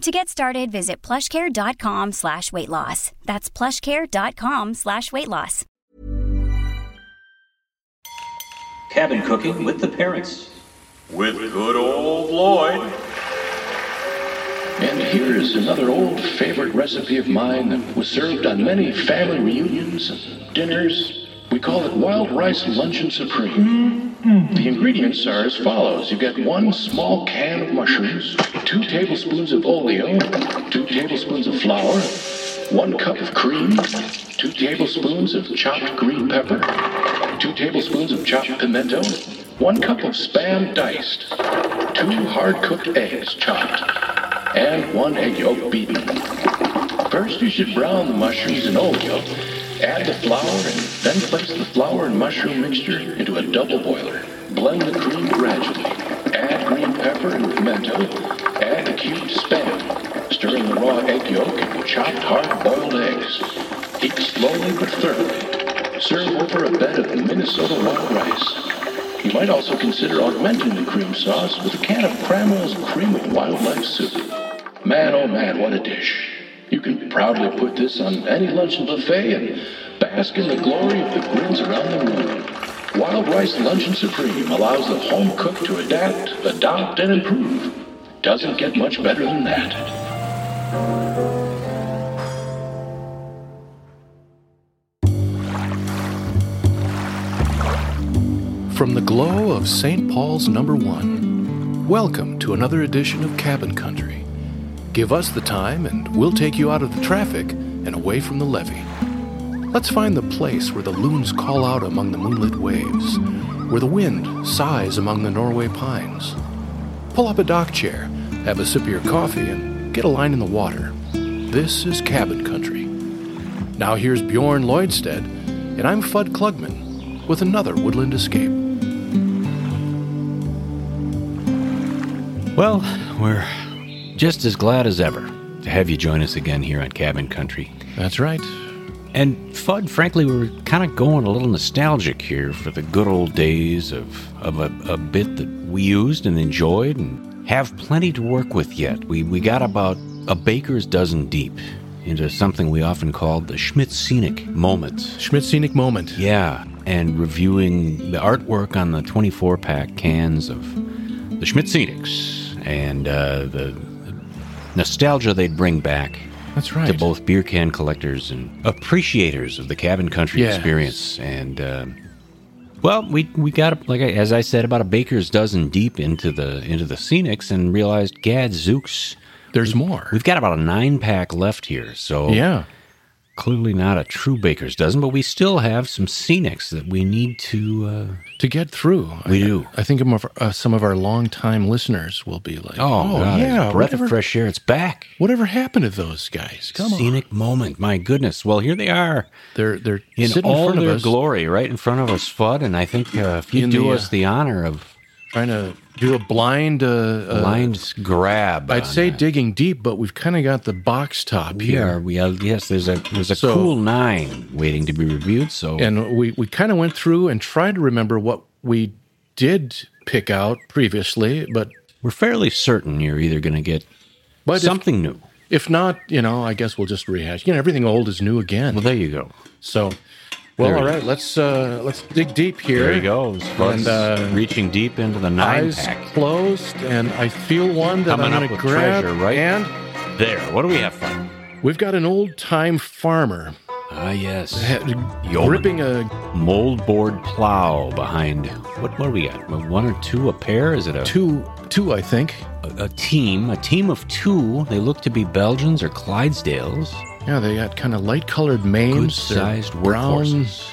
To get started, visit plushcare.com slash weight loss. That's plushcare.com slash weight loss. Cabin cooking with the parents. With good old Lloyd. And here is another old favorite recipe of mine that was served on many family reunions and dinners. We call it wild rice luncheon supreme. The ingredients are as follows. You get one small can of mushrooms, two tablespoons of oleo, two tablespoons of flour, one cup of cream, two tablespoons of chopped green pepper, two tablespoons of chopped pimento, one cup of spam diced, two hard-cooked eggs chopped, and one egg yolk beaten. First, you should brown the mushrooms in oleo. Add the flour and then place the flour and mushroom mixture into a double boiler. Blend the cream gradually. Add green pepper and pimento. Add the cubed spam. Stir in the raw egg yolk and chopped hard-boiled eggs. Heat slowly but thoroughly. Serve over a bed of Minnesota wild rice. You might also consider augmenting the cream sauce with a can of Cramel's Cream of Wildlife Soup. Man, oh man, what a dish. You can proudly put this on any luncheon buffet and bask in the glory of the grins around the room. Wild Rice Luncheon Supreme allows the home cook to adapt, adopt, and improve. Doesn't get much better than that. From the glow of St. Paul's number one, welcome to another edition of Cabin Country. Give us the time and we'll take you out of the traffic and away from the levee. Let's find the place where the loons call out among the moonlit waves, where the wind sighs among the Norway pines. Pull up a dock chair, have a sip of your coffee, and get a line in the water. This is Cabin Country. Now here's Bjorn Lloydstead, and I'm Fudd Klugman with another Woodland Escape. Well, we're just as glad as ever to have you join us again here on Cabin Country. That's right. And Fudd, frankly, we're kind of going a little nostalgic here for the good old days of, of a, a bit that we used and enjoyed and have plenty to work with yet. We, we got about a baker's dozen deep into something we often called the Schmidt Scenic moment. Schmidt Scenic Moment. Yeah, and reviewing the artwork on the 24 pack cans of the Schmidt Scenics and uh, the nostalgia they'd bring back That's right. to both beer can collectors and appreciators of the cabin country Yes. experience. And uh, well, we we got like I- as I said about a baker's dozen deep into the into the scenics and realized, Gad Zooks, There's more. we've got about a nine pack left here. So Yeah. Clearly not a true baker's dozen, but we still have some scenics that we need to. Uh, To get through. We I, do. I think of uh, some of our longtime listeners will be like, oh, God, yeah, breath whatever, of fresh air, it's back. whatever happened to those guys? Come on. Scenic moment, my goodness. Well, here they are. They're, they're in sitting all in front their of us, glory, right in front of us, Fudd. And I think uh, if you In do the, us uh, the honor of trying to do a blind, uh, uh, blind grab, I'd say that. digging deep, but we've kind of got the box top we here. are. We are. Yes, there's a there's a So- cool nine waiting to be reviewed. So And we, we kind of went through and tried to remember what we did pick out previously, but we're fairly certain you're either going to get but if, something new. if not, you know, I guess we'll just rehash. You know, everything old is new again. Well, there you go. So, well, all right, let's uh, let's dig deep here. There he goes. And, uh, reaching deep into the nine Eyes pack. closed, and I feel one that Coming I'm going to grab. treasure, right? And There. What do we have, Fudd? we've got an old time farmer Ah, yes. gripping a moldboard plow behind. What, what do we got? One or two? A pair? Is it a two, two, I think. a, a team? A team of two. They look to be Belgians or Clydesdales. Yeah, they got kind of light-colored manes, good-sized brown workhorses.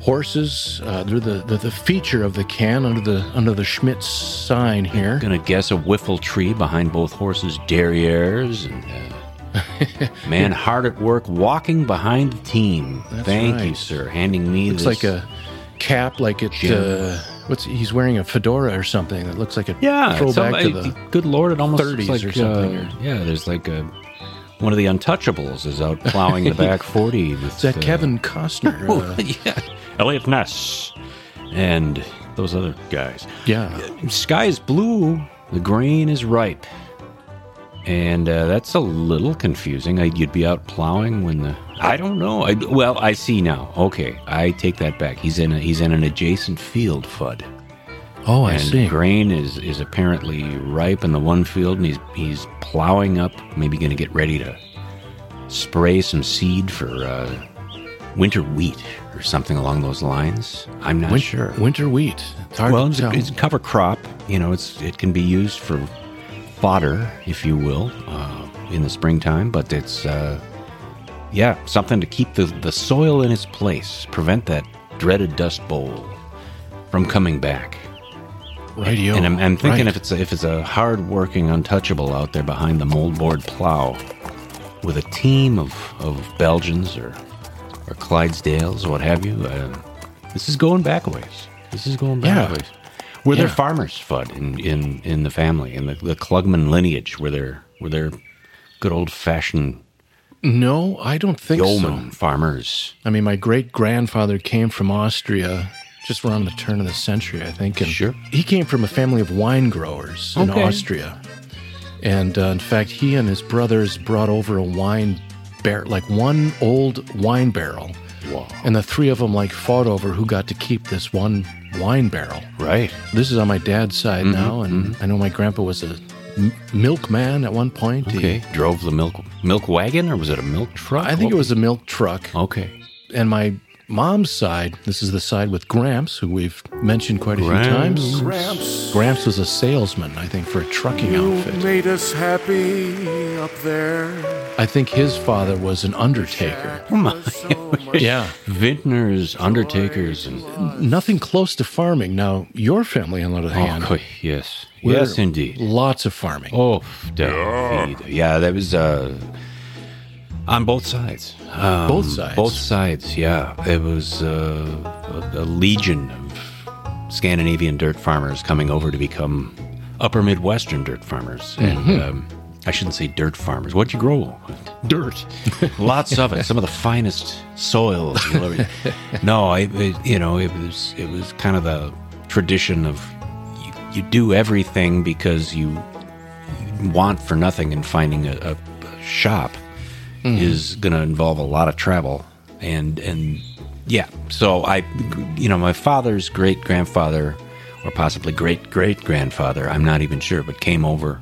horses. Uh, they're the, the the feature of the can under the under the Schmidt's sign here. Gonna guess a whiffle tree behind both horses' derrieres and. Uh, man hard at work walking behind the team. That's Thank you, sir. Handing me Looks like a cap, like it. Uh, what's he's wearing a fedora or something that looks like a Yeah, throwback to the. good lord, it almost looks 30s like or something, uh, yeah, there's like a one of the Untouchables is out plowing the back forty. With, Is that uh, Kevin Costner? Uh, yeah, Eliot Ness, and those other guys. yeah, Sky is blue. The grain is ripe, and uh, that's a little confusing. I, you'd be out plowing when the I don't know. I, well, I see now. Okay, I take that back. He's in a, he's in an adjacent field, Fudd. Oh, I and see. grain is is apparently ripe in the one field, and he's he's plowing up, maybe going to get ready to spray some seed for uh, winter wheat or something along those lines. I'm not sure. Winter wheat. It's well, it's a, it's a cover crop. You know, it's it can be used for fodder, if you will, uh, in the springtime. But it's uh, yeah, something to keep the the soil in its place, prevent that dreaded dust bowl from coming back. Radio. And I'm, I'm thinking right. if it's a, if it's a hard-working untouchable out there behind the moldboard plow, with a team of, of Belgians or or Clydesdales or what have you, uh, this is going back a ways. This is going back Yeah. a ways. Were there farmers, Fudd, in, in, in the family in the, the Klugman lineage? Were there were there good old-fashioned no, I don't think yeoman so. farmers? I mean, my great grandfather came from Austria just around the turn of the century, I think. And Sure. He came from a family of wine growers in Okay. Austria. And uh, in fact, he and his brothers brought over a wine barrel, like one old wine barrel. Wow. And the three of them like fought over who got to keep this one wine barrel. Right. This is on my dad's side Mm-hmm, now, and I know my grandpa was a m- milkman at one point. He- Okay. Drove the milk milk wagon, or was it a milk truck? I think it was a milk truck. Okay. And my mom's side, this is the side with Gramps, who we've mentioned quite a few times. Gramps, Gramps was a salesman, I think, for a trucking you outfit. made us happy up there. I think his father was an undertaker. So much Yeah. Vintners, undertakers, and Nothing close to farming. Now, your family, on the other hand, oh, yes, yes, indeed. Lots of farming. Oh, David. yeah, that was uh, on both sides. Um, Both sides? Both sides. Yeah, it was uh, a, a legion of Scandinavian dirt farmers coming over to become Upper Midwestern dirt farmers, Mm-hmm. um, I shouldn't say dirt farmers. What'd you grow? Dirt. Lots of it. Some of the finest soils. no, I, it, you know, it was it was kind of the tradition of you, you do everything because you want for nothing and finding a, a, a shop is going to involve a lot of travel and and yeah so i you know my father's great grandfather or possibly great great grandfather i'm not even sure but came over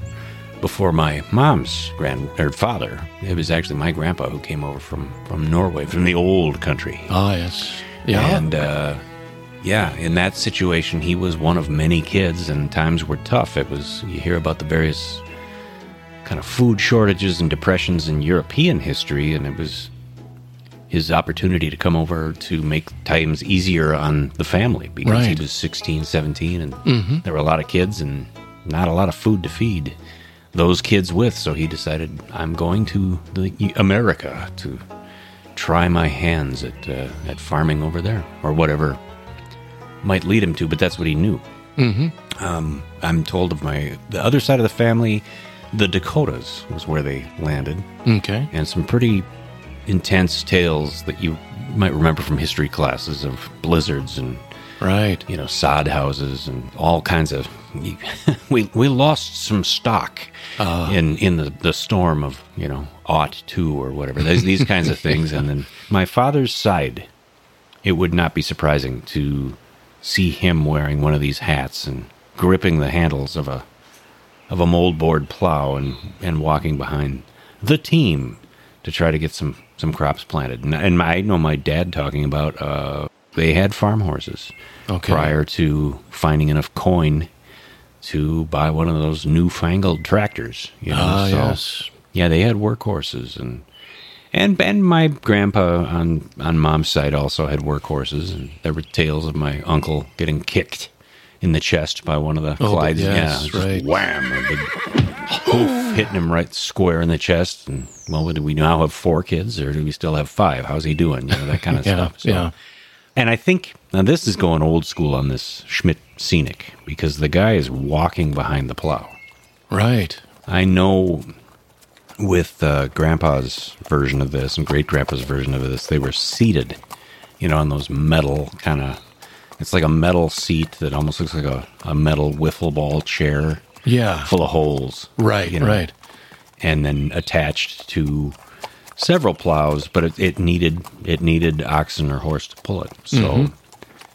before my mom's grand or father it was actually my grandpa who came over from from norway from the old country Ah, yes. Yeah. and uh, yeah, in that situation, he was one of many kids, and times were tough. It was you hear about the various kind of food shortages and depressions in European history, and it was his opportunity to come over to make times easier on the family because he was 16, 17, and there were a lot of kids and not a lot of food to feed those kids with. So he decided, I'm going to the America to try my hands at uh, at farming over there or whatever might lead him to. But that's what he knew. Mm-hmm. Um, I'm told of my the other side of the family, the Dakotas was where they landed, okay. and some pretty intense tales that you might remember from history classes of blizzards and Right. you know sod houses and all kinds of we we lost some stock uh. in in the the storm of you know ought two or whatever There's these kinds of things and then my father's side it would not be surprising to see him wearing one of these hats and gripping the handles of a of a moldboard plow and and walking behind the team to try to get some some crops planted. And, and I know my dad talking about uh, they had farm horses Okay. prior to finding enough coin to buy one of those newfangled tractors. You know, Ah, so yes. yeah, they had workhorses and. And, and my grandpa on on mom's side also had workhorses, and there were tales of my uncle getting kicked in the chest by one of the Oh, Clydes. yes, yeah, right. Wham! A big hoof hitting him right square in the chest. And well, do we now have four kids, or do we still have five? How's he doing? You know that kind of Yeah, stuff. So- yeah. And I think now this is going old school on this Schmidt Scenic because the guy is walking behind the plow. Right. I know with uh, Grandpa's version of this and Great Grandpa's version of this, they were seated, you know, on those metal kind of. It's like a metal seat that almost looks like a, a metal wiffle ball chair Yeah. full of holes. Right, you know, right. And then attached to several plows, but it, it needed it needed oxen or horse to pull it. So Mm-hmm.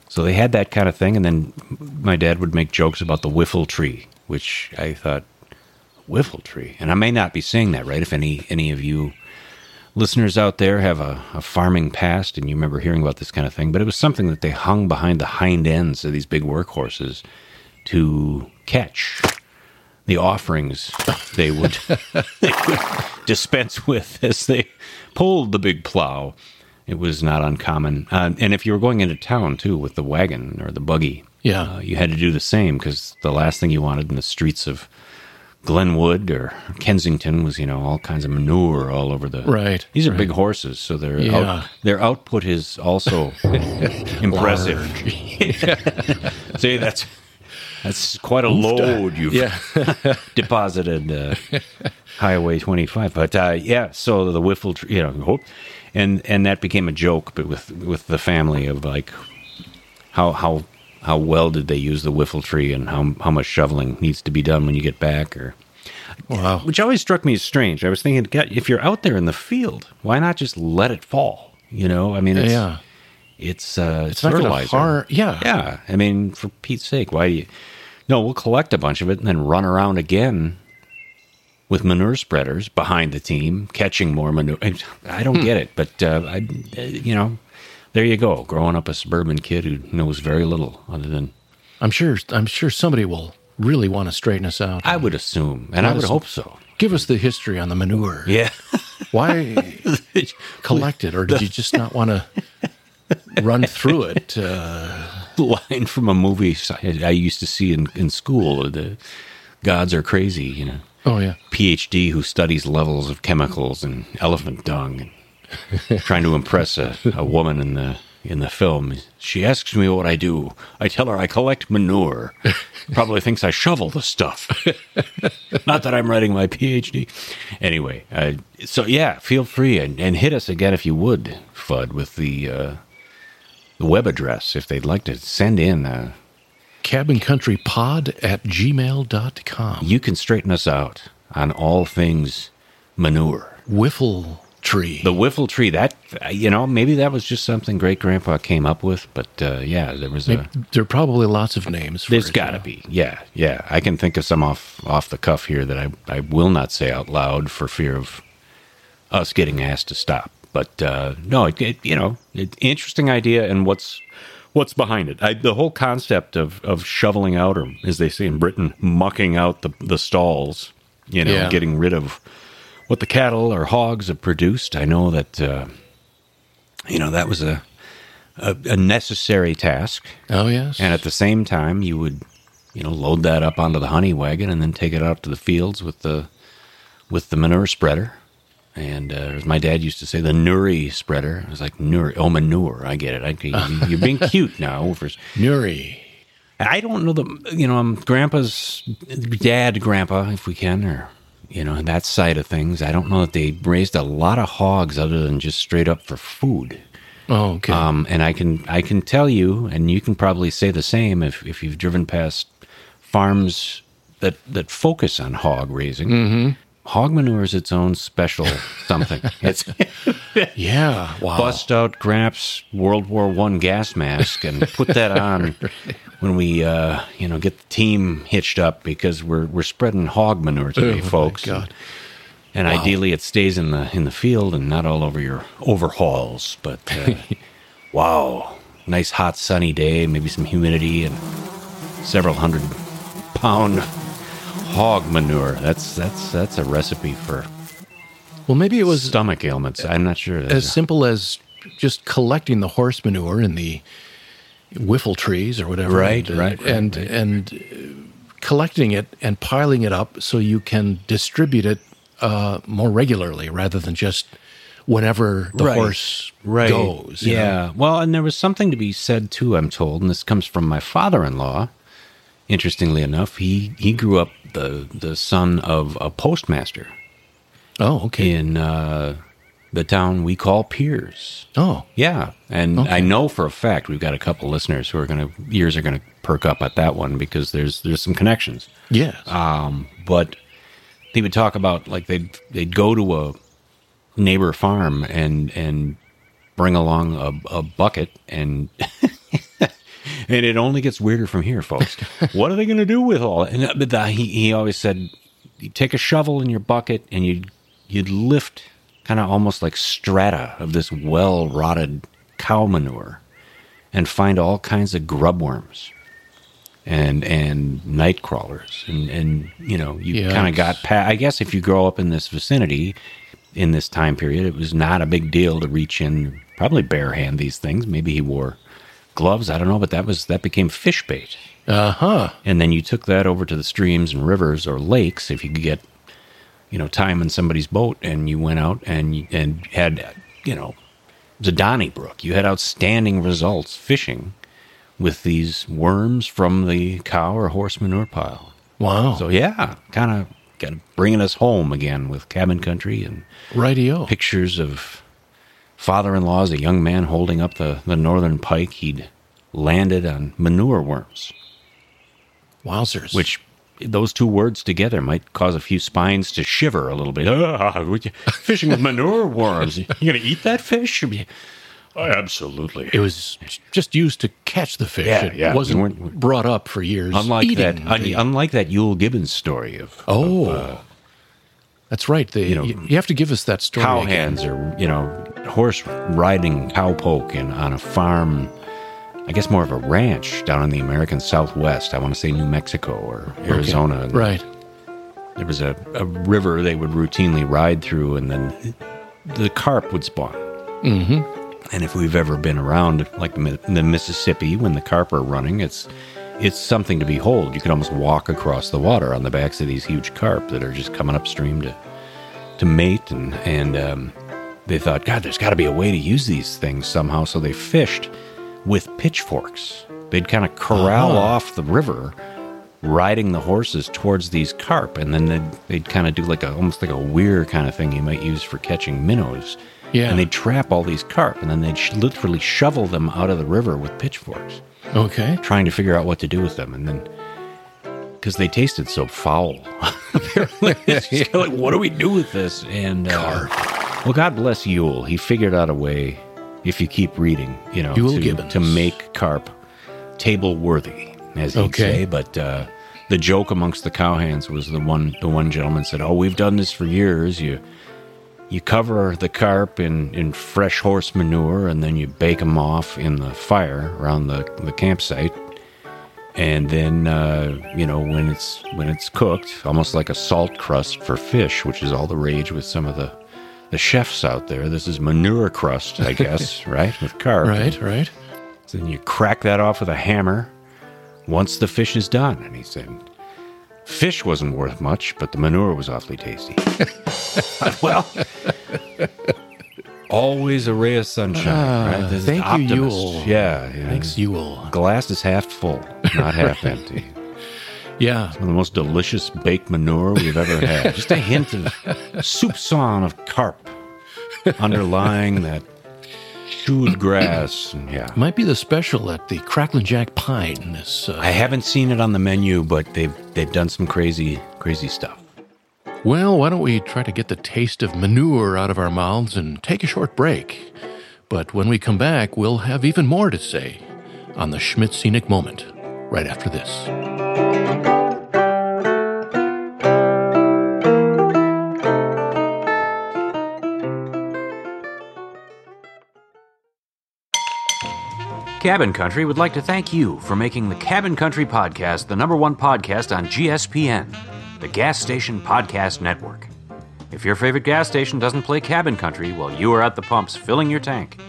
so they had that kind of thing, and then my dad would make jokes about the wiffle tree, which I thought wiffle tree, and I may not be saying that right. If any any of you listeners out there have a, a farming past and you remember hearing about this kind of thing, but it was something that they hung behind the hind ends of these big workhorses to catch the offerings they would, they would dispense with as they pulled the big plow. It was not uncommon. Uh, and if you were going into town too with the wagon or the buggy, Yeah. uh, you had to do the same because the last thing you wanted in the streets of Glenwood or Kensington was, you know, all kinds of manure all over the. Right, These are right. big horses, so their Yeah. out, their output is also impressive. See, that's that's quite a load you've Yeah. deposited uh, Highway 25. But uh, yeah, so the wiffle, tr- you know, and and that became a joke, but with with the family of like how how how well did they use the wiffle tree and how how much shoveling needs to be done when you get back or Wow. which always struck me as strange. I was thinking, God, if you're out there in the field, why not just let it fall? You know, I mean, it's yeah. it's uh, It's fertilizer. harm. Yeah. Yeah, I mean, for Pete's sake, why do you? No, we'll collect a bunch of it and then run around again with manure spreaders behind the team, catching more manure. I- don't get it, but uh, I, uh, you know, there you go. Growing up a suburban kid who knows very little other than I'm sure. I'm sure somebody will really want to straighten us out. I would assume, and I would us- hope so. Give us the history on the manure. Yeah, Why collect it, or did you just not want to run through it? Uh, line from a movie I I used to see in in school. The gods are crazy, you know. oh yeah. PhD who studies levels of chemicals and elephant dung, and trying to impress a, a woman in the in the film. She asks me what I do. I tell her I collect manure. Probably thinks I shovel the stuff. Not that I'm writing my PhD. Anyway, uh, so yeah, feel free and, and hit us again if you would, Fudd, with the uh, the web address if they'd like to send in. Uh, Cabincountrypod at gmail.com. you can straighten us out on all things manure. Whiffle tree. The wiffle tree, that, you know, maybe that was just something great grandpa came up with, but uh, yeah, there was a. there are probably lots of names. For There's got to be. Yeah, yeah. I can think of some off off the cuff here that I, I will not say out loud for fear of us getting asked to stop. But uh, no, it, it, you know, it, interesting idea and what's what's behind it. I, the whole concept of, of shoveling out, or as they say in Britain, mucking out the, the stalls, you know, Yeah. getting rid of what the cattle or hogs have produced. I know that, uh, you know, that was a, a, a necessary task. Oh yes. And at the same time, you would, you know, load that up onto the honey wagon and then take it out to the fields with the with the manure spreader. And uh, as my dad used to say, the Nuri spreader. I was like, Nuri, oh, manure. I get it. I, you- you're being cute now. For, Nuri. I don't know the, you know, I'm grandpa's dad, grandpa, if we can, or, you know, that side of things. I don't know that they raised a lot of hogs other than just straight up for food. Oh, okay. Um, and I can I can tell you, and you can probably say the same if, if you've driven past farms that that focus on hog raising. Mm-hmm. Hog manure is its own special something. It's yeah. Wow. bust out Gramps World War One gas mask and put that on when we uh, you know get the team hitched up because we're we're spreading hog manure today, Oh, folks. God. And ideally, it stays in the in the field and not all over your overhauls. But uh, wow, nice hot sunny day, maybe some humidity and several hundred pound hog manure. That's that's that's a recipe for Well, maybe it was stomach ailments. I'm not sure. as simple as just collecting the horse manure in the whiffle trees or whatever. Right, and, uh, right, right, and right. and uh, collecting it and piling it up so you can distribute it uh, more regularly rather than just whenever the Right. horse right. goes. you know? Yeah. Well, and there was something to be said too. I'm told, and this comes from my father-in-law. Interestingly enough, he he grew up the the son of a postmaster Oh, okay. in uh, the town we call Pierz. Oh, Yeah, and Okay. I know for a fact we've got a couple listeners who are going to ears are going to perk up at that one because there's there's some connections. yes. Um, but they would talk about like they'd they'd go to a neighbor farm and and bring along a, a bucket and and it only gets weirder from here, folks. what are they going to do with all? And uh, but the, he he always said, you take a shovel in your bucket and you you'd lift kind of almost like strata of this well rotted cow manure and find all kinds of grub worms and and night crawlers and and you know you Yikes. kind of got pa- I guess if you grow up in this vicinity in this time period it was not a big deal to reach in probably bare hand these things maybe he wore gloves. I don't know but that was that became fish bait. Uh huh. and then you took that over to the streams and rivers or lakes if you could get you know time in somebody's boat and you went out and you- and had you know was Donnybrook. You had outstanding results fishing with these worms from the cow or horse manure pile. Wow. so yeah kind of kind of bringing us home again with cabin country and radio pictures of father-in-law as a young man holding up the, the northern pike he'd landed on manure worms Wowzers. which those two words together might cause a few spines to shiver a little bit. Ah, fishing with manure worms. You gonna eat that fish? Oh, absolutely. it was just used to catch the fish. Yeah, it yeah. wasn't weren't- brought up for years. unlike that, the- unlike that Euell Gibbons story of Oh, of, uh, that's right. The, you know, you, you have to give us that story. cow again. hands or you know horse riding cowpoke and on a farm. I guess more of a ranch down in the American Southwest. I want to say New Mexico or Arizona. Okay. Right. There was a, a river they would routinely ride through, and then the carp would spawn. Mm-hmm. And if we've ever been around like the, Mississippi when the carp are running, it's it's something to behold. You can almost walk across the water on the backs of these huge carp that are just coming upstream to to mate, and and um, they thought, God, there's got to be a way to use these things somehow. So they fished with pitchforks. They'd kind of corral Uh-huh. off the river, riding the horses towards these carp, and then they'd, they'd kind of do like a almost like a weir kind of thing you might use for catching minnows. Yeah. And they'd trap all these carp, and then they'd sh- literally shovel them out of the river with pitchforks, Okay. trying to figure out what to do with them. And then, because they tasted so foul, they were like, just like, what do we do with this? And uh, well, God bless Euell. He figured out a way. If you keep reading, you know, Euell to, Gibbons. to make carp table worthy, as he'd Okay. say. But uh, the joke amongst the cowhands was the one. The one gentleman said, "Oh, we've done this for years. You." You cover the carp in, in fresh horse manure and then you bake them off in the fire around the, the campsite. And then, uh, you know, when it's when it's cooked, almost like a salt crust for fish, which is all the rage with some of the, the chefs out there. This is manure crust, I guess, right? With carp. Right. Right. So then you crack that off with a hammer once the fish is done. And he said, fish wasn't worth much, but the manure was awfully tasty. well, always a ray of sunshine, right? Is Ah, thank you. Euell. Yeah, yeah. Thanks, Euell. Glass is half full, not half empty. Yeah. One of the most delicious baked manure we've ever had. Just a hint of soupçon of carp underlying that chewed grass. And yeah. Might be the special at the Cracklin' Jack Pine. This. Uh, I haven't seen it on the menu, but they've they've done some crazy crazy stuff. Well, why don't we try to get the taste of manure out of our mouths and take a short break? But when we come back, we'll have even more to say on the Schmidt Scenic Moment right after this. Cabin Country would like to thank you for making the Cabin Country podcast the number one podcast on GSPN, the Gas Station Podcast Network. If your favorite gas station doesn't play Cabin Country while you are at the pumps filling your tank,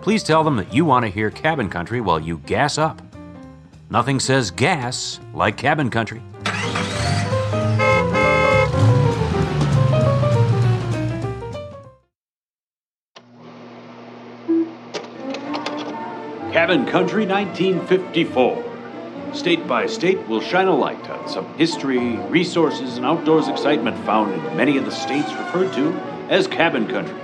please tell them that you want to hear Cabin Country while you gas up. Nothing says gas like Cabin Country. Cabin Country 1954. State by state, we'll shine a light on some history, resources, and outdoors excitement found in many of the states referred to as cabin country.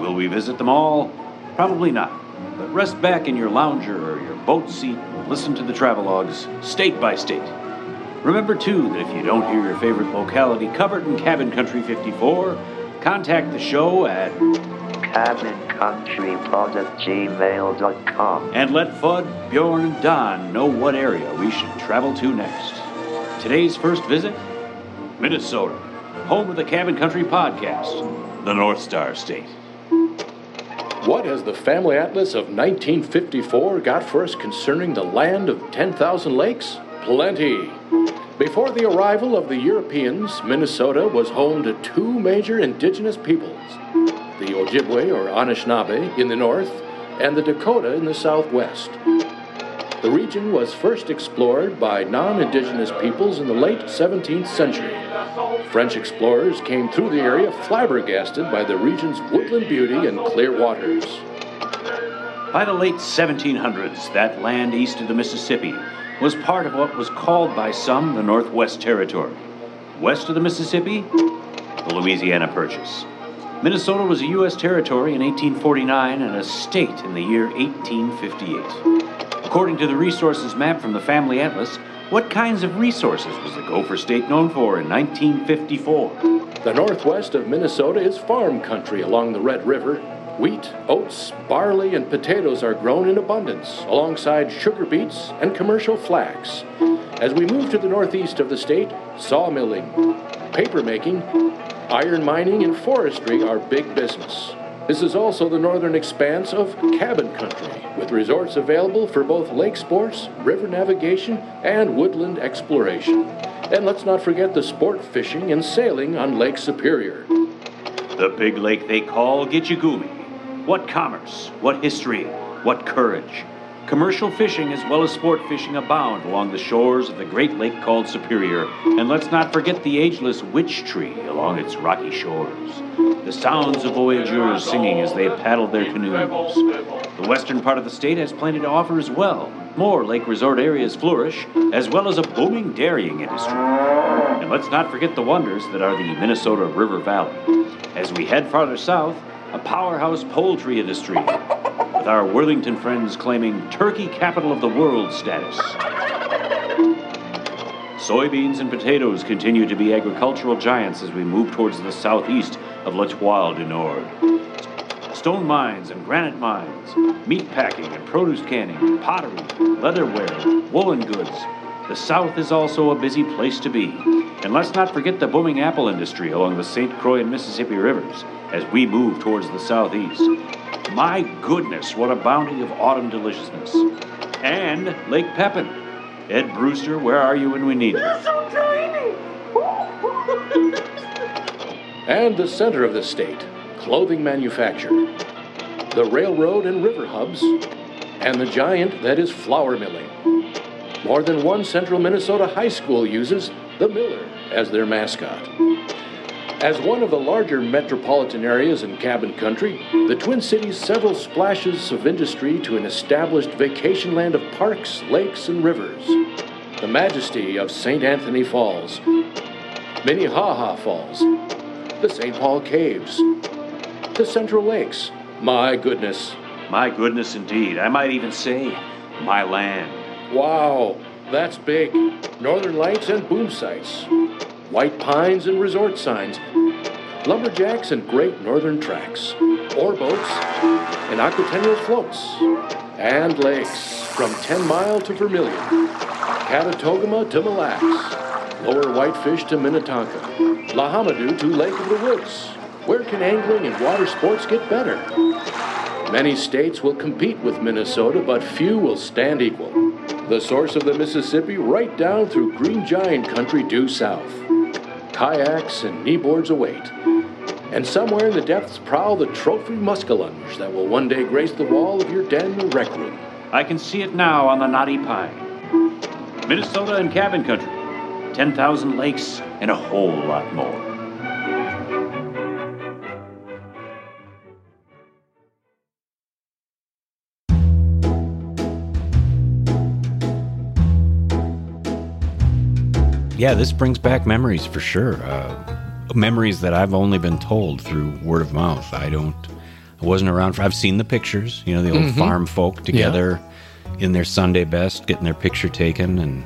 Will we visit them all? Probably not. But rest back in your lounger boat seat listen to the travelogues, state by state. Remember, too, that if you don't hear your favorite locality covered in Cabin Country 54, contact the show at cabincountrypod at gmail.com. and let Fudd, Bjorn, and Don know what area we should travel to next. Today's first visit Minnesota, home of the Cabin Country Podcast, the North Star State. What has the Family Atlas of 1954 got for us concerning the land of 10,000 lakes? Plenty. Before the arrival of the Europeans, Minnesota was home to two major indigenous peoples the Ojibwe or Anishinaabe in the north, and the Dakota in the southwest. The region was first explored by non indigenous peoples in the late 17th century. French explorers came through the area flabbergasted by the region's woodland beauty and clear waters. By the late 1700s, that land east of the Mississippi was part of what was called by some the Northwest Territory. West of the Mississippi, the Louisiana Purchase. Minnesota was a U.S. territory in 1849 and a state in the year 1858. According to the resources map from the Family Atlas, what kinds of resources was the Gopher State known for in 1954? The northwest of Minnesota is farm country along the Red River. Wheat, oats, barley, and potatoes are grown in abundance, alongside sugar beets and commercial flax. As we move to the northeast of the state, sawmilling, paper making, iron mining, and forestry are big business. This is also the northern expanse of cabin country, with resorts available for both lake sports, river navigation, and woodland exploration. And let's not forget the sport fishing and sailing on Lake Superior. The big lake they call Gitchagumi. What commerce, what history, what courage. Commercial fishing as well as sport fishing abound along the shores of the great lake called Superior, and let's not forget the ageless witch tree along its rocky shores. The sounds of voyageurs singing as they paddle their canoes. The western part of the state has plenty to offer as well. More lake resort areas flourish, as well as a booming dairying industry. And let's not forget the wonders that are the Minnesota River Valley. As we head farther south, a powerhouse poultry industry, with our Worthington friends claiming turkey capital of the world status. Soybeans and potatoes continue to be agricultural giants as we move towards the southeast of L'Etoile du Nord. Stone mines and granite mines, meat packing and produce canning, pottery, leatherware, woolen goods. The South is also a busy place to be. And let's not forget the booming apple industry along the St. Croix and Mississippi rivers as we move towards the southeast. My goodness, what a bounty of autumn deliciousness. And Lake Pepin. Ed Brewster, where are you when we need you? So tiny. And the center of the state, clothing manufacture, the railroad and river hubs, and the giant that is flour milling. More than one central Minnesota high school uses the Miller as their mascot. As one of the larger metropolitan areas in cabin country, the Twin Cities several splashes of industry to an established vacation land of parks, lakes, and rivers. The majesty of St. Anthony Falls, Minnehaha Falls, the St. Paul Caves, the Central Lakes. My goodness. My goodness, indeed. I might even say, my land. Wow, that's big. Northern lights and boom sites, white pines and resort signs, lumberjacks and great northern tracks, ore boats and aquatennial floats, and lakes from 10 Mile to Vermilion, Kabetogama to Mille Lacs, Lower Whitefish to Minnetonka, La Hamadou to Lake of the Woods. Where can angling and water sports get better? Many states will compete with Minnesota, but few will stand equal. The source of the Mississippi right down through Green Giant country due south. Kayaks and kneeboards await. And somewhere in the depths prowl the trophy muskellunge that will one day grace the wall of your den or rec room. I can see it now on the Knotty Pine. Minnesota and cabin country. 10,000 lakes and a whole lot more. Yeah, this brings back memories for sure. Uh, memories that I've only been told through word of mouth. I don't, I wasn't around for, I've seen the pictures, you know, the old Mhm. farm folk together in their Sunday best, getting their picture taken and,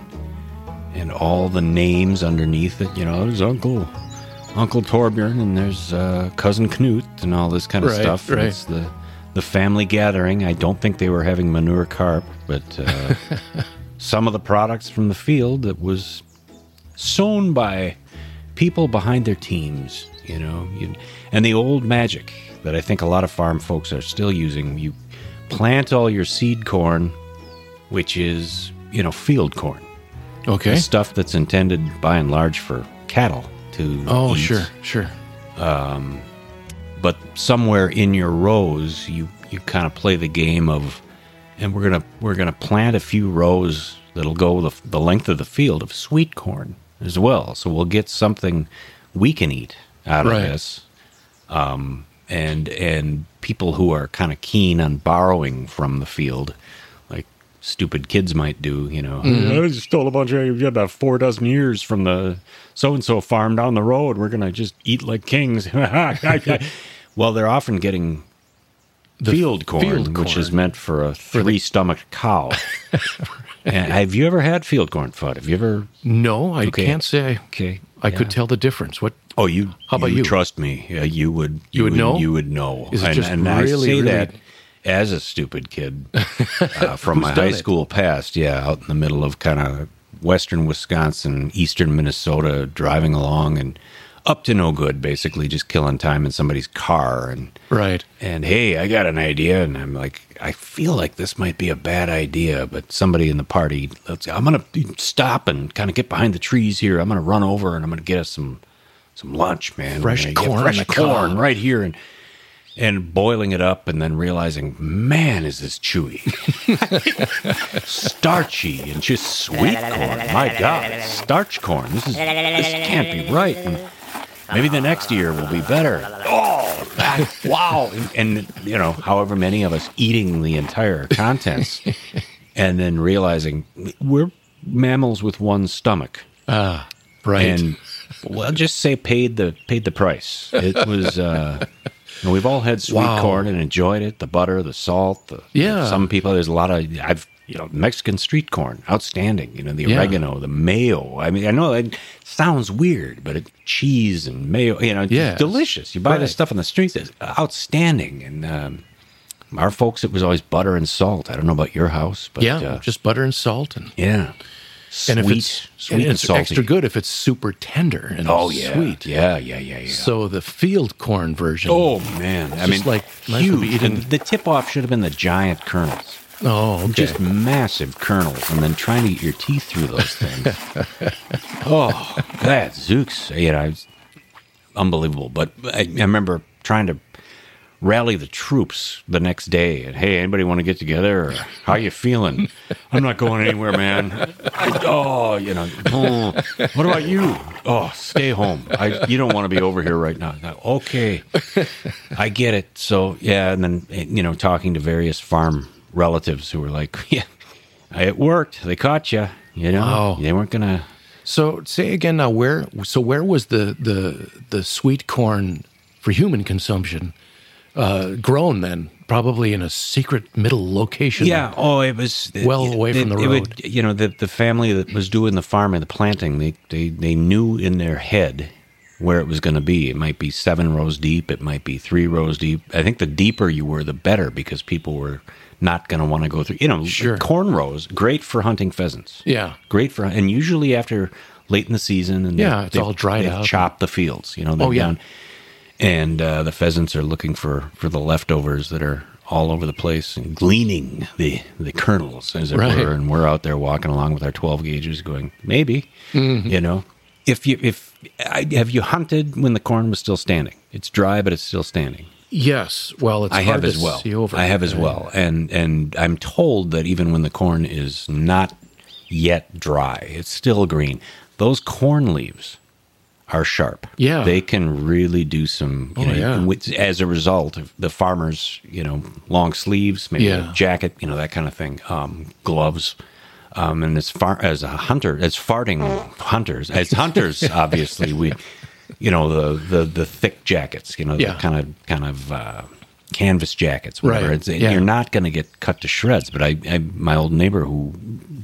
and all the names underneath it. You know, there's Uncle, Uncle Torbjorn and there's uh, Cousin Knut and all this kind of Right, stuff. Right. It's the, the family gathering. I don't think they were having manure carp, but uh, some of the products from the field that was sown by people behind their teams, you know, you, and the old magic that I think a lot of farm folks are still using. You plant all your seed corn, which is, you know, field corn. Okay. Stuff that's intended by and large for cattle to Oh, eat. sure, sure. Um, but somewhere in your rows, you you kind of play the game of, and we're gonna we're gonna plant a few rows that'll go the, the length of the field of sweet corn as well. So we'll get something we can eat out of Right. this. Um, and and people who are kind of keen on borrowing from the field, like stupid kids might do, you know. Mhm. I just stole a bunch of you about four dozen years from the so and so farm down the road. We're gonna just eat like kings. well, they're often getting The field corn, field which is meant for a three-stomached cow. and have you ever had field corn, Fudd? Have you ever? No, I Okay. can't say. Okay, I could tell the difference. What? Oh, you. How about you? Trust me, yeah, you would. You would know? You would know. Is it and just and I really, say really- that as a stupid kid uh, from my high it? school past. Yeah, out in the middle of kind of western Wisconsin, eastern Minnesota, driving along and up to no good, basically just killing time in somebody's car and Right. and hey, I got an idea, and I'm like, I feel like this might be a bad idea, but somebody in the party, let's, I'm gonna stop and kind of get behind the trees here. I'm gonna run over and I'm gonna get us some some lunch, man. Fresh corn fresh corn cob. right here, and and boiling it up, and then realizing, man, is this chewy, starchy, and just sweet corn. My God, starch corn. This is this can't be right. And, Maybe the next year will be better. Oh, that- wow. And, and, you know, however many of us eating the entire contents and then realizing we're mammals with one stomach. Ah, right. And well, just say paid the paid the price. It was uh you know, we've all had sweet Wow. corn and enjoyed it, the butter, the salt, the Yeah. some people there's a lot of I've you know, Mexican street corn, outstanding. You know, the Yeah. oregano, the mayo. I mean, I know it sounds weird, but it, cheese and mayo, you know, delicious. You buy this stuff on the streets, it's outstanding. And um, our folks, it was always butter and salt. I don't know about your house, but yeah, uh, just butter and salt, and yeah, and if it's sweet and and it's salty. extra good if it's super tender and oh yeah, sweet. yeah, yeah, yeah, yeah. So the field corn version. Oh man, I mean, like might as well be huge. And the tip off should have been the giant kernels, oh, okay. just massive kernels, and then trying to get your teeth through those things. oh, that zooks, you know, it's unbelievable. But I, I remember trying to rally the troops the next day, and hey, anybody want to get together? Or, How you feeling? I'm not going anywhere, man. oh, you know, oh, what about you? Oh, stay home. I, you don't want to be over here right now. Okay, I get it. So yeah, and then eh, you know, talking to various farm relatives who were like, yeah, it worked. They caught you. You know, Wow. they weren't gonna. So say again now where so where was the the the sweet corn for human consumption uh, grown then? Probably in a secret middle location. Yeah. Oh, it was Well away from the it would- road. you know, the the family that was doing the farming, the planting, they they they knew in their head where it was going to be. It might be seven rows deep. It might be three rows deep. I think the deeper you were, the better because people were not going to want to go through. You know, Sure. corn rows great for hunting pheasants. Yeah. great for and usually after late in the season and Yeah, it's all dried they've out. Chopped the fields. You know. Oh, yeah. done- and uh, the pheasants are looking for for the leftovers that are all over the place and gleaning the the kernels, as it Right. were. And we're out there walking along with our twelve gauges, going maybe, Mm-hmm. you know, if you if I, have you hunted when the corn was still standing? It's dry, but it's still standing. Yes. Well, it's I hard have to as well. see over. I have as well, and and I'm told that even when the corn is not yet dry, it's still green. Those corn leaves are sharp. Yeah. they can really do some. You Oh, know, yeah. with- as a result of the farmers, you know, long sleeves, maybe Yeah. a jacket, you know, that kind of thing, um, gloves. Um, and as far as a hunter, as farting hunters, as hunters, obviously we, you know, the the the thick jackets, you know, Yeah. the kind of kind of uh, canvas jackets, whatever. Right. It's, Yeah. You're not going to get cut to shreds. But I, I, my old neighbor who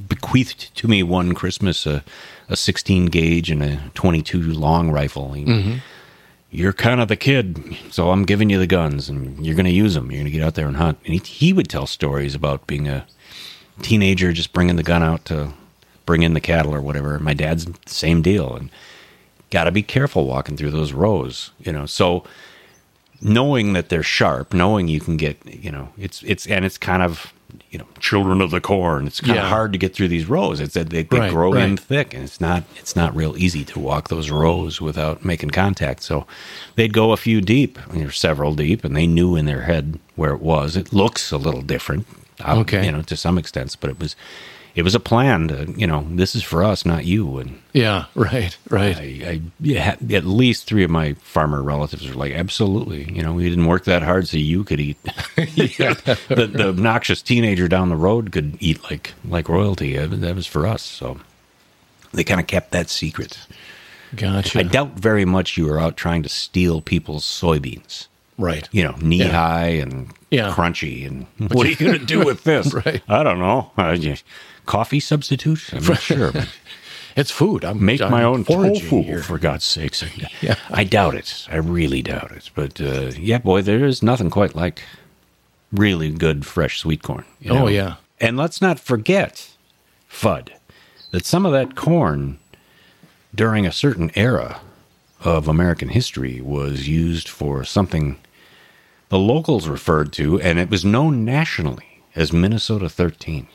bequeathed to me one Christmas a, a 16 gauge and a 22 long rifle. He- Mm-hmm. You're kind of the kid, so I'm giving you the guns, and you're going to use them. You're going to get out there and hunt. And he, he would tell stories about being a teenager, just bringing the gun out to bring in the cattle or whatever. My dad's the same deal, and got to be careful walking through those rows, you know. So knowing that they're sharp, knowing you can get, you know, it's it's and it's kind of you know children of the corn. It's kind Yeah. of hard to get through these rows. It's that they, they Right, grow in thick, and it's not it's not real easy to walk those rows without making contact. So they'd go a few deep, or several deep, and they knew in their head where it was. It looks a little different, uh, Okay. you know, to some extent, but it was. It was a plan to, you know, this is for us, not you. And Yeah. Right. Right. I, I at least three of my farmer relatives were like, absolutely. You know, we didn't work that hard so you could eat. the, the obnoxious teenager down the road could eat like like royalty. That was for us. So they kind of kept that secret. Gotcha. I doubt very much you were out trying to steal people's soybeans. right. You know, knee Yeah. high and Yeah. crunchy. And what are you going to do with this? Right. I don't know. Uh, yeah, coffee substitute? I'm not sure. It's food. I'm make I'm my own tofu here. for God's sakes. Yeah. I doubt it. I really doubt it. But uh, yeah, boy, there is nothing quite like really good fresh sweet corn. you Oh, yeah. and let's not forget, Fudd, that some of that corn during a certain era of American history was used for something the locals referred to, and it was known nationally as Minnesota 13.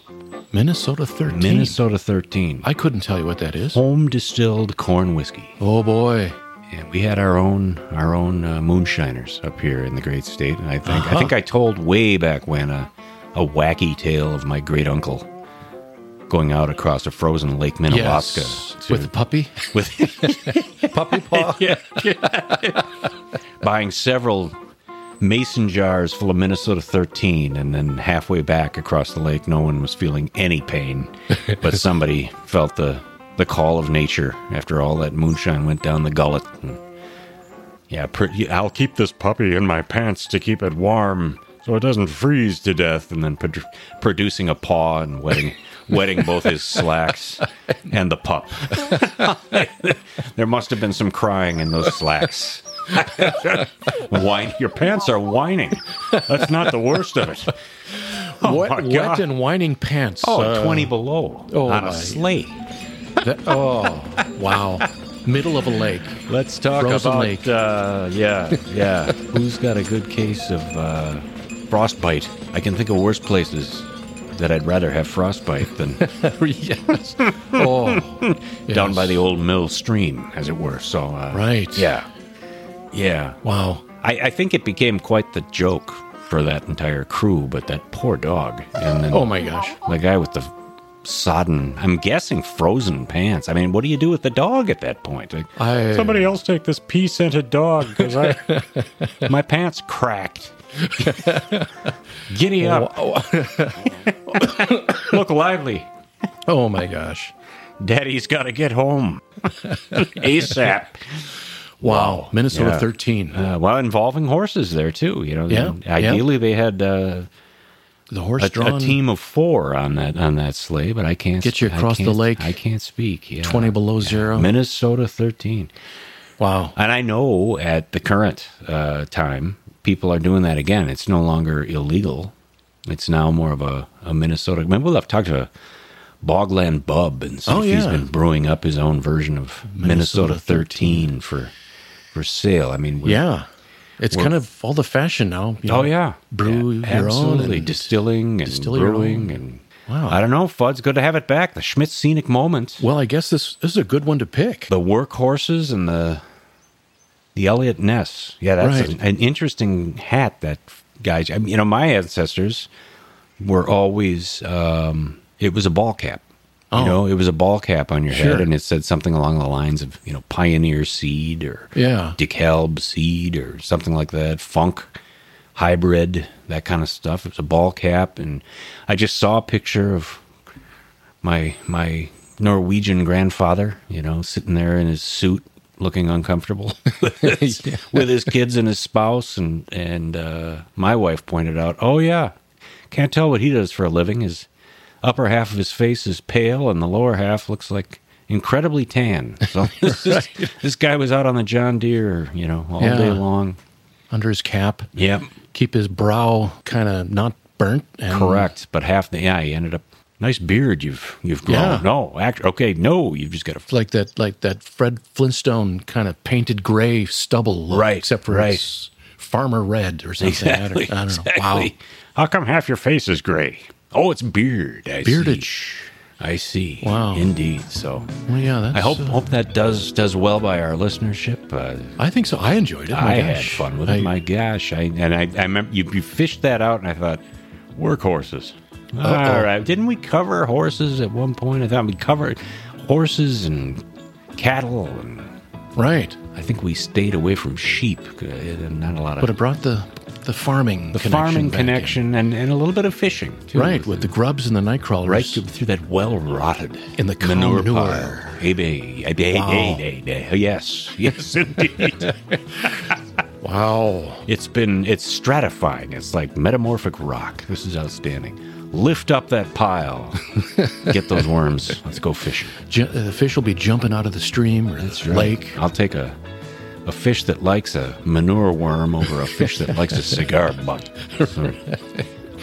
Minnesota 13. Minnesota 13. I couldn't tell you what that is. home distilled corn whiskey. Oh boy. And we had our own our own uh, moonshiners up here in the great state, and I think Uh-huh. I think I told way back when a a wacky tale of my great uncle going out across a frozen Lake Minnewaska Yes. to- With a puppy. with puppy paw. buying several mason jars full of Minnesota 13, and then halfway back across the lake, no one was feeling any pain, but somebody felt the the call of nature after all that moonshine went down the gullet. And, yeah, pr- I'll keep this puppy in my pants to keep it warm so it doesn't freeze to death, and then produ- producing a paw and wetting. Wetting both his slacks and the pup. there must have been some crying in those slacks. Whine, your pants are whining. That's not the worst of it. Oh wet, wet and whining pants. Oh, uh, 20 below oh on my. a sleigh. that- oh, wow. Middle of a lake. Let's talk Frozen about lake. Uh, yeah, yeah. Who's got a good case of uh, frostbite? I can think of worse places that I'd rather have frostbite than yes. Oh, down yes. by the old mill stream, as it were. So, uh, Right. Yeah, yeah. Wow. I, I think it became quite the joke for that entire crew, but that poor dog. And then Oh my gosh. the guy with the sodden, I'm guessing frozen pants. I mean, what do you do with the dog at that point? Like, I Somebody else take this pea scented dog because I my pants cracked. Giddy up, oh. look lively. Oh my gosh. Daddy's got to get home ASAP. Wow. Minnesota Yeah. 13. Uh, well, involving horses there too. You know, Yeah, Ideally, they had uh, the horse a, a team of four on that on that sleigh, but I can't Get you across the lake. I can't speak. Yeah. 20 below zero. Minnesota thirteen. Wow. And I know at the current uh, time, people are doing that again. It's no longer illegal. It's now more of a, a Minnesota. Maybe we'll have to talk to Bogland Bub and see Oh, if he's yeah. been brewing up his own version of Minnesota, Minnesota 13 for for sale. I mean, Yeah. It's kind of all the fashion now. you Oh yeah, brew Yeah, your absolutely own. and- distilling and distill brewing and Wow. I don't know, Fudd's good to have it back. The Schmidt Scenic moments. Well, I guess this, this is a good one to pick. the workhorses, and the the Eliot Ness. Yeah, that's Right. an, an interesting hat. That guy. I mean, you know, my ancestors were always. Um, it was a ball cap. Oh. You know, it was a ball cap on your Sure. head, and it said something along the lines of you know Pioneer Seed or Yeah. DeKalb Seed or something like that. Funk hybrid, that kind of stuff. It was a ball cap, and I just saw a picture of my my Norwegian grandfather, you know, sitting there in his suit, looking uncomfortable with, his, with his kids and his spouse, and and uh, my wife pointed out, oh yeah, can't tell what he does for a living. His upper half of his face is pale, and the lower half looks like incredibly tan. So this, is- this guy was out on the John Deere, you know, all Yeah. day long. Under his cap. Yep. Keep his brow kind of not burnt. And Correct, but half the yeah, he ended up nice beard you've you've grown. Yeah. No, act, okay, no, you've just got a Like that, like that Fred Flintstone kind of painted gray stubble look, Right, except for right. farmer red or something. I don't- I don't, know. exactly. Wow. How come half your face is gray? Oh, it's beard. I Beardage. See. I see. Wow. Indeed. So Well, yeah, that's, I hope uh, hope that does does well by our listenership. Uh, I think so. I enjoyed it. My I had gosh. fun with I- it. My gosh, I and I, I remember you, you fished that out, and I thought workhorses. All right, didn't we cover horses at one point? I thought we covered horses and cattle, and right. I think we stayed away from sheep. uh, Not a lot of But it brought the the farming the connection farming connection and, and a little bit of fishing, too. right? With the grubs and the night crawlers, right through, that well rotted In the manure manure. pile. Hey, hey, babe, Wow. hey, hey, hey. Yes, yes, indeed. Wow. It's been it's stratifying. It's like metamorphic rock. This is outstanding. Lift up that pile. Get those worms. Let's go fishing. Uh, the fish will be jumping out of the stream or the lake. I'll take a a fish that likes a manure worm over a fish that likes a cigar butt. So,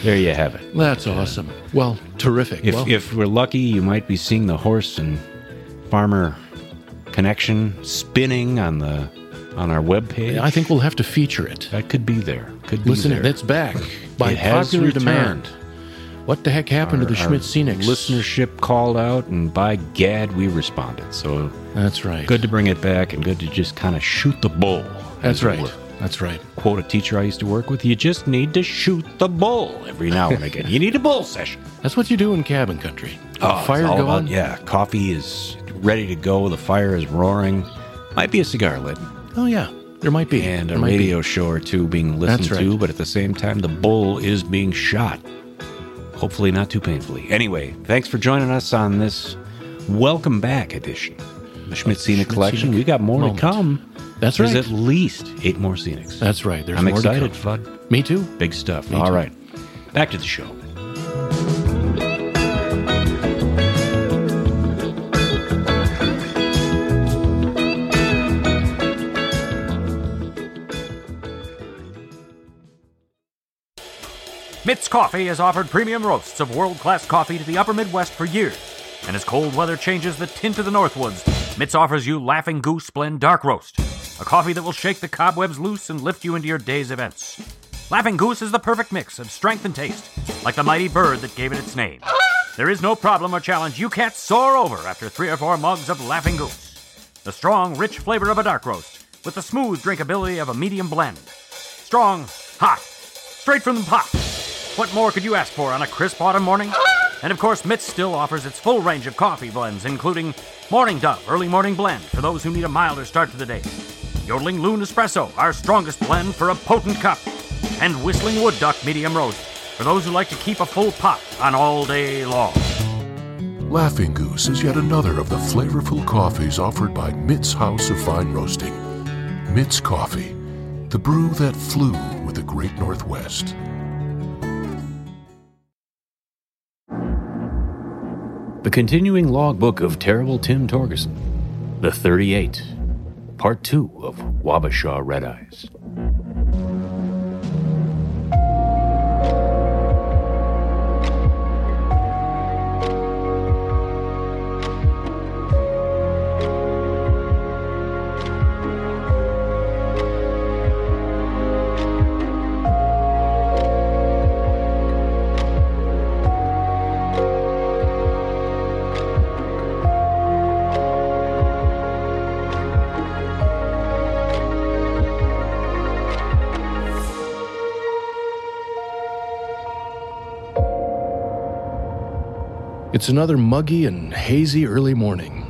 there you have it. That's awesome. Well, terrific. If well, if we're lucky, you might be seeing the horse and farmer connection spinning on the on our webpage. I think we'll have to feature it. that could be there. Could be Listen, there. it's back by It has popular returned. demand. What the heck happened to the Our- Schmidt our Scenics? Listenership called out, and by gad, we responded. So That's right. good to bring it back, and good to just kind of shoot the bull. That's right. were. That's right. Quote a teacher I used to work with: "You just need to shoot the bull every now and again. you need a bull session." That's what you do in cabin country. Oh, fire going. about- yeah, coffee is ready to go. The fire is roaring. Might be a cigar lit Oh yeah, there might be and a There be. radio show or two being listened right. to, but at the same time, the bull is being shot. Hopefully, not too painfully. Anyway, thanks for joining us on this welcome back edition. The Schmidt Scenic Collection. We got more Moment. to come. That's There's right. There's at least eight more scenics. That's right. There's I'm more to excited. Fudd. Me too. Big stuff. Me All too. right, back to the show. Mitt's Coffee has offered premium roasts of world class coffee to the upper Midwest for years. And as cold weather changes the tint of the Northwoods, Mitt's offers you Laughing Goose Blend Dark Roast, a coffee that will shake the cobwebs loose and lift you into your day's events. Laughing Goose is the perfect mix of strength and taste, like the mighty bird that gave it its name. There is no problem or challenge you can't soar over after three or four mugs of Laughing Goose. The strong, rich flavor of a dark roast, with the smooth drinkability of a medium blend. Strong, hot, straight from the pot. What more could you ask for on a crisp autumn morning? And of course, Mitts still offers its full range of coffee blends, including Morning Dove Early Morning Blend for those who need a milder start to the day, Yodeling Loon Espresso, our strongest blend for a potent cup, and Whistling Wood Duck Medium Roast for those who like to keep a full pot on all day long. Laughing Goose is yet another of the flavorful coffees offered by Mitt's House of Fine Roasting. Mitt's Coffee, the brew that flew with the Great Northwest. The continuing logbook of terrible Tim Torgerson, The 38, Part 2 of Wabasha Red Eyes. It's another muggy and hazy early morning,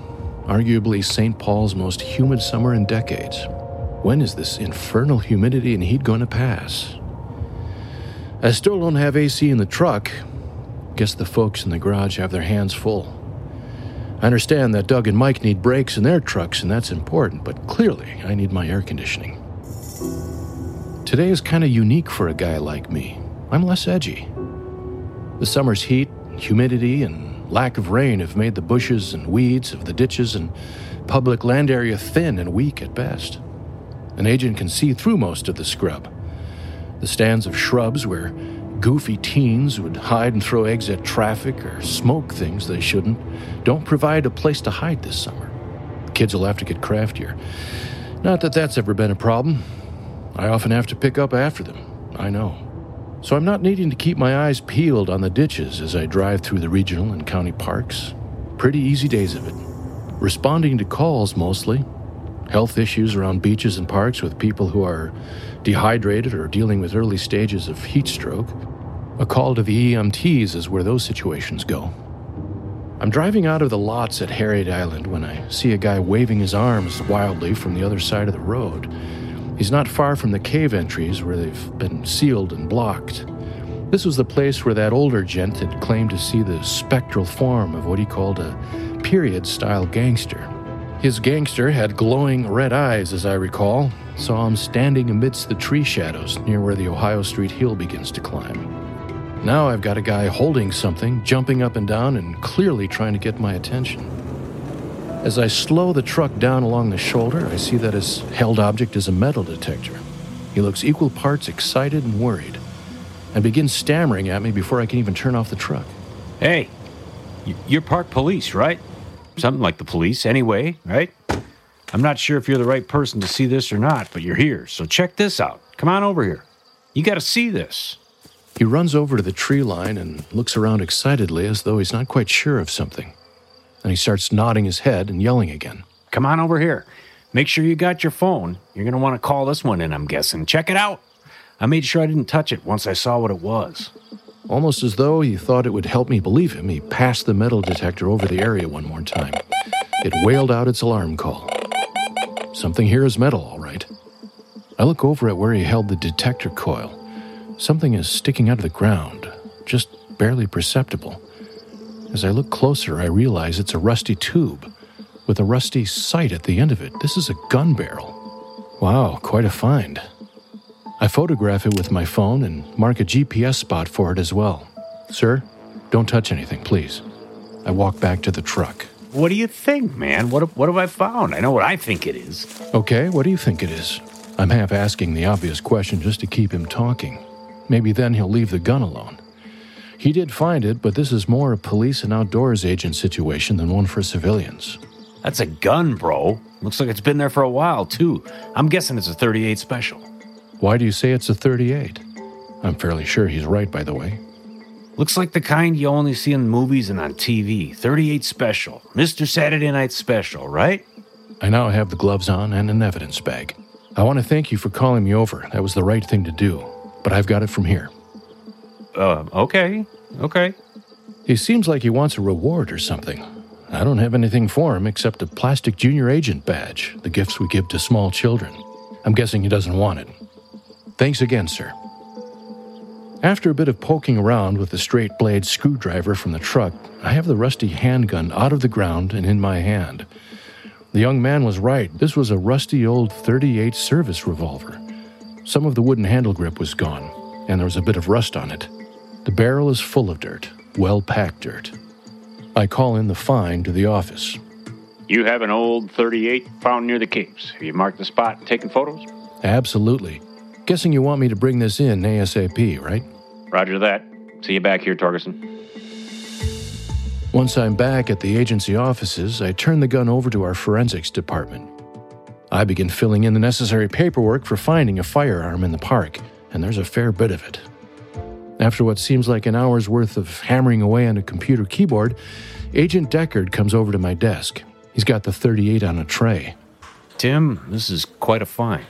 arguably St. Paul's most humid summer in decades. When is this infernal humidity and heat going to pass? I still don't have AC in the truck. Guess the folks in the garage have their hands full. I understand that Doug and Mike need brakes in their trucks, and that's important, but clearly I need my air conditioning. Today is kind of unique for a guy like me. I'm less edgy. The summer's heat, humidity, and lack of rain have made the bushes and weeds of the ditches and public land area thin and weak at best. An agent can see through most of the scrub. The stands of shrubs where goofy teens would hide and throw eggs at traffic or smoke things they shouldn't don't provide a place to hide this summer. Kids will have to get craftier. Not that that's ever been a problem. I often have to pick up after them, I know. So I'm not needing to keep my eyes peeled on the ditches as I drive through the regional and county parks. Pretty easy days of it. Responding to calls mostly. Health issues around beaches and parks with people who are dehydrated or dealing with early stages of heat stroke. A call to the EMTs is where those situations go. I'm driving out of the lots at Harriet Island when I see a guy waving his arms wildly from the other side of the road. He's not far from the cave entries where they've been sealed and blocked. This was the place where that older gent had claimed to see the spectral form of what he called a period style gangster. His gangster had glowing red eyes, as I recall. Saw him standing amidst the tree shadows near where the Ohio Street Hill begins to climb. Now I've got a guy holding something, jumping up and down, and clearly trying to get my attention. As I slow the truck down along the shoulder, I see that his held object is a metal detector. He looks equal parts excited and worried, and begins stammering at me before I can even turn off the truck. Hey, you're park police, right? Something like the police, anyway, right? I'm not sure if you're the right person to see this or not, but you're here, so check this out. Come on over here. You gotta see this. He runs over to the tree line and looks around excitedly as though he's not quite sure of something. Then he starts nodding his head and yelling again. Come on over here. Make sure you got your phone. You're going to want to call this one in, I'm guessing. Check it out. I made sure I didn't touch it once I saw what it was. Almost as though he thought it would help me believe him, he passed the metal detector over the area one more time. It wailed out its alarm call. Something here is metal, all right. I look over at where he held the detector coil. Something is sticking out of the ground, just barely perceptible. As I look closer, I realize it's a rusty tube with a rusty sight at the end of it. This is a gun barrel. Wow, quite a find. I photograph it with my phone and mark a GPS spot for it as well. Sir, don't touch anything, please. I walk back to the truck. What do you think, man? What, what have I found? I know what I think it is. Okay, what do you think it is? I'm half asking the obvious question just to keep him talking. Maybe then he'll leave the gun alone. He did find it, but this is more a police and outdoors agent situation than one for civilians. That's a gun, bro. Looks like it's been there for a while, too. I'm guessing it's a 38 special. Why do you say it's a 38? I'm fairly sure he's right, by the way. Looks like the kind you only see in movies and on TV. 38 special. Mr. Saturday Night Special, right? I now have the gloves on and an evidence bag. I want to thank you for calling me over. That was the right thing to do. But I've got it from here. Uh, okay. Okay. He seems like he wants a reward or something. I don't have anything for him except a plastic junior agent badge, the gifts we give to small children. I'm guessing he doesn't want it. Thanks again, sir. After a bit of poking around with the straight blade screwdriver from the truck, I have the rusty handgun out of the ground and in my hand. The young man was right. This was a rusty old 38 service revolver. Some of the wooden handle grip was gone, and there was a bit of rust on it. The barrel is full of dirt, well packed dirt. I call in the find to the office. You have an old 38 found near the caves. Have you marked the spot and taken photos? Absolutely. Guessing you want me to bring this in ASAP, right? Roger that. See you back here, Torgerson. Once I'm back at the agency offices, I turn the gun over to our forensics department. I begin filling in the necessary paperwork for finding a firearm in the park, and there's a fair bit of it. After what seems like an hour's worth of hammering away on a computer keyboard, Agent Deckard comes over to my desk. He's got the 38 on a tray. Tim, this is quite a find.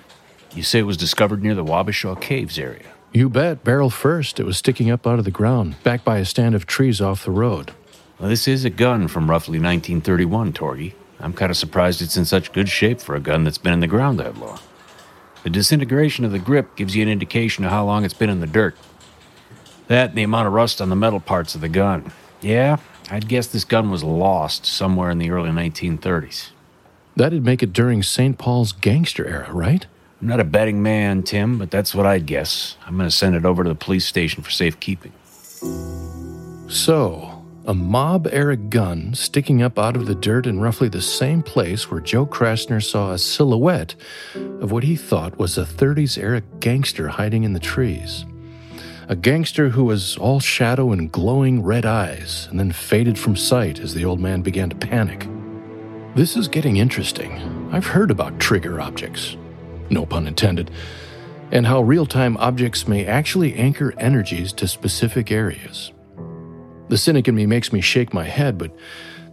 You say it was discovered near the Wabasha Caves area. You bet, barrel first. It was sticking up out of the ground, back by a stand of trees off the road. Well, this is a gun from roughly 1931, Torgy. I'm kind of surprised it's in such good shape for a gun that's been in the ground that long. The disintegration of the grip gives you an indication of how long it's been in the dirt. That and the amount of rust on the metal parts of the gun. Yeah, I'd guess this gun was lost somewhere in the early 1930s. That'd make it during St. Paul's gangster era, right? I'm not a betting man, Tim, but that's what I'd guess. I'm going to send it over to the police station for safekeeping. So, a mob era gun sticking up out of the dirt in roughly the same place where Joe Krasner saw a silhouette of what he thought was a 30s era gangster hiding in the trees. A gangster who was all shadow and glowing red eyes, and then faded from sight as the old man began to panic. This is getting interesting. I've heard about trigger objects, no pun intended, and how real time objects may actually anchor energies to specific areas. The cynic in me makes me shake my head, but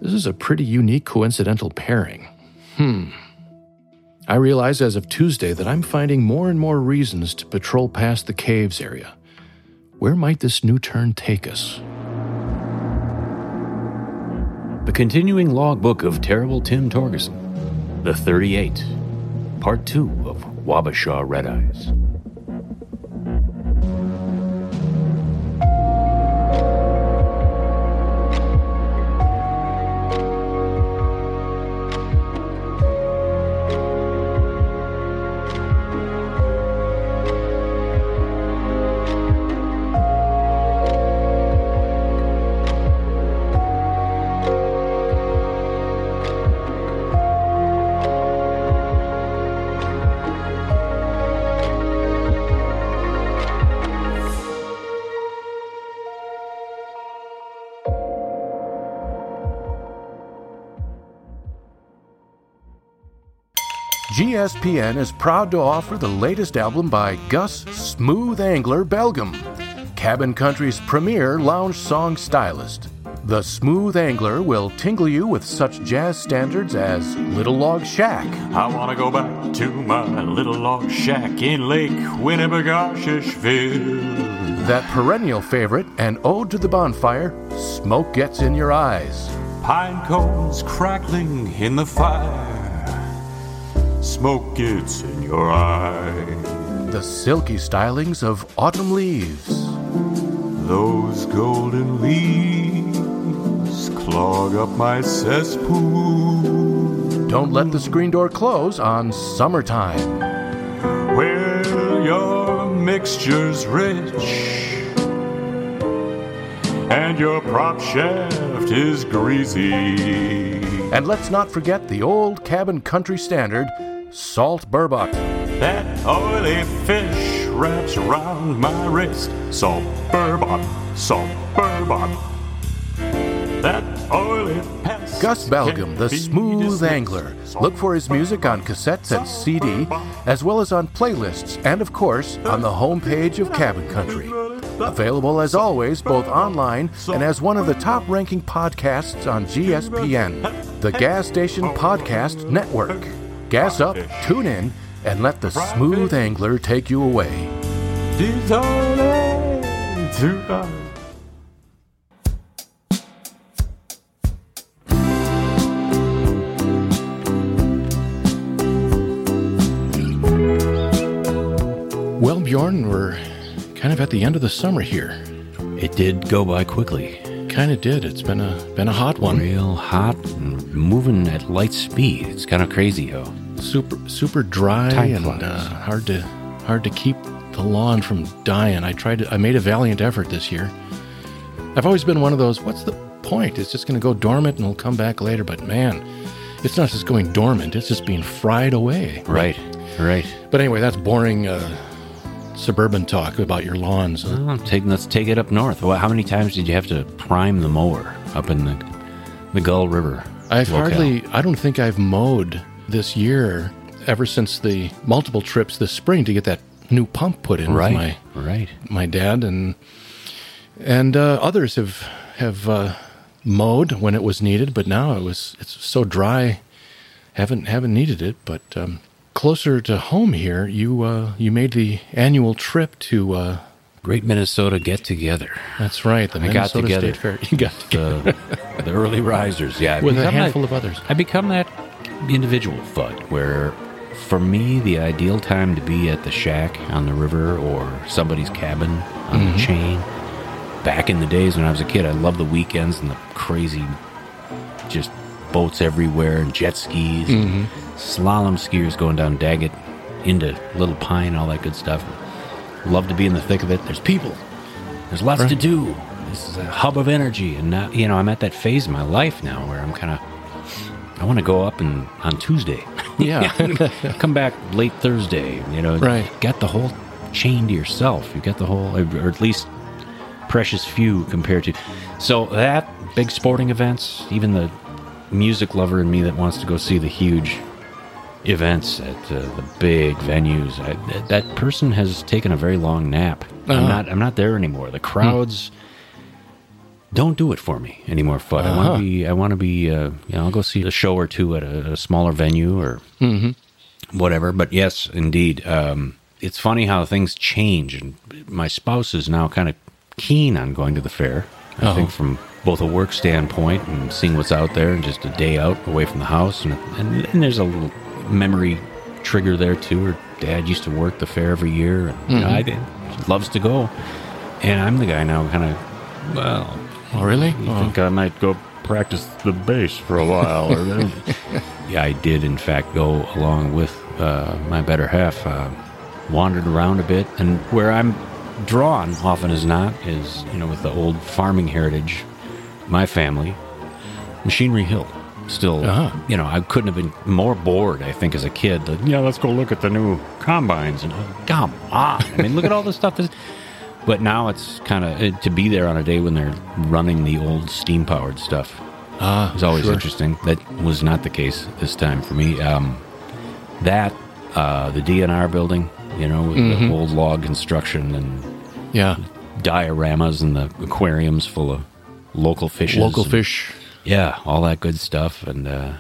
this is a pretty unique coincidental pairing. Hmm. I realize as of Tuesday that I'm finding more and more reasons to patrol past the caves area. Where might this new turn take us? The continuing logbook of Terrible Tim Torgerson, The 38, Part 2 of Wabasha Red Eyes. GSPN is proud to offer the latest album by Gus Smooth Angler Belgum, Cabin Country's premier lounge song stylist. The Smooth Angler will tingle you with such jazz standards as Little Log Shack, I wanna go back to my little log shack in Lake Winnebagoshishville. that perennial favorite and ode to the bonfire, Smoke Gets in Your Eyes. Pine cones crackling in the fire. Smoke gets in your eye. The silky stylings of Autumn Leaves. Those golden leaves clog up my cesspool. Don't let the screen door close on Summertime. Where your mixture's rich and your prop shaft is greasy. And let's not forget the old cabin country standard, Salt Burbot. That oily fish wraps around my wrist. Salt burbot, salt burbot. That oily pest. Gus Belgum, the smooth angler. Look for his music on cassettes and CD, as well as on playlists, and of course, on the homepage of Cabin Country. Available as always, both online and as one of the top ranking podcasts on GSPN, the Gas Station Podcast Network. Gas up, tune in, and let the smooth angler take you away. Designing to us. Well, Bjorn, we're kind of at the end of the summer here. It did go by quickly. Kind of did. It's been a been a hot one. Real hot and moving at light speed. It's kind of crazy how. Super super dry Time and uh, hard to hard to keep the lawn from dying. I tried to. I made a valiant effort this year. I've always been one of those. What's the point? It's just going to go dormant and it'll come back later. But man, it's not just going dormant. It's just being fried away. Right, right. But anyway, that's boring uh, suburban talk about your lawns. Well, take, let's take it up north. Well, how many times did you have to prime the mower up in the, the Gull River? I've locale? hardly, I don't think I've mowed this year ever since the multiple trips this spring to get that new pump put in Right, my, right. my dad and and uh, others have have uh, mowed when it was needed, but now it was it's so dry, haven't haven't needed it. But um, closer to home here, you uh, you made the annual trip to uh, Great Minnesota get together. That's right. The I got together. State Fair. You got together. the, the early risers. Yeah, I've With a handful that- of others. I become that individual Fudd where, for me, the ideal time to be at the shack on the river or somebody's cabin on Mhm. the chain. Back in the days when I was a kid, I loved the weekends and the crazy, just boats everywhere and jet skis, Mhm. slalom skiers going down Daggett into Little Pine, all that good stuff. Love to be in the thick of it. There's people. There's lots to do. This is a hub of energy, and now you know I'm at that phase of my life now where I'm kind of. I want to go up and on Tuesday. Yeah. come back late Thursday. You know, Right. Got the whole chain to yourself. You got the whole, or at least precious few compared to. So that big sporting events, even the music lover in me that wants to go see the huge events at uh, the big venues, I, that, that person has taken a very long nap. I'm Uh-huh. not. I'm not there anymore. The crowds. Don't do it for me anymore, Fudd. I want Uh-huh. to be. I want to be. Uh, you know, I'll go see a show or two at a, a smaller venue or Mhm. whatever. But yes, indeed, um, it's funny how things change, and my spouse is now kind of keen on going to the fair. I Oh. think from both a work standpoint and seeing what's out there, and just a day out away from the house, and and, and there's a little memory trigger there too. Her dad used to work the fair every year, and you know, Mhm. I did, loves to go, and I'm the guy now, kind of. Well, Oh, really? you Oh. think I might go practice the bass for a while? Or yeah, I did, in fact, go along with uh, my better half. Uh, wandered around a bit, and where I'm drawn often as not is, you know, with the old farming heritage, my family, Machinery Hill. Still, Uh-huh. you know, I couldn't have been more bored, I think, as a kid. Like, yeah, let's go look at the new combines. And, uh, come on. I mean, look at all the stuff. That's, but now it's kind of to be there on a day when they're running the old steam powered stuff. Ah, is always sure. interesting. That was not the case this time for me. Um, that uh, the DNR building, you know, with Mhm. the old log construction and Yeah. dioramas and the aquariums full of local fishes, Local and- fish. yeah, all that good stuff, and uh,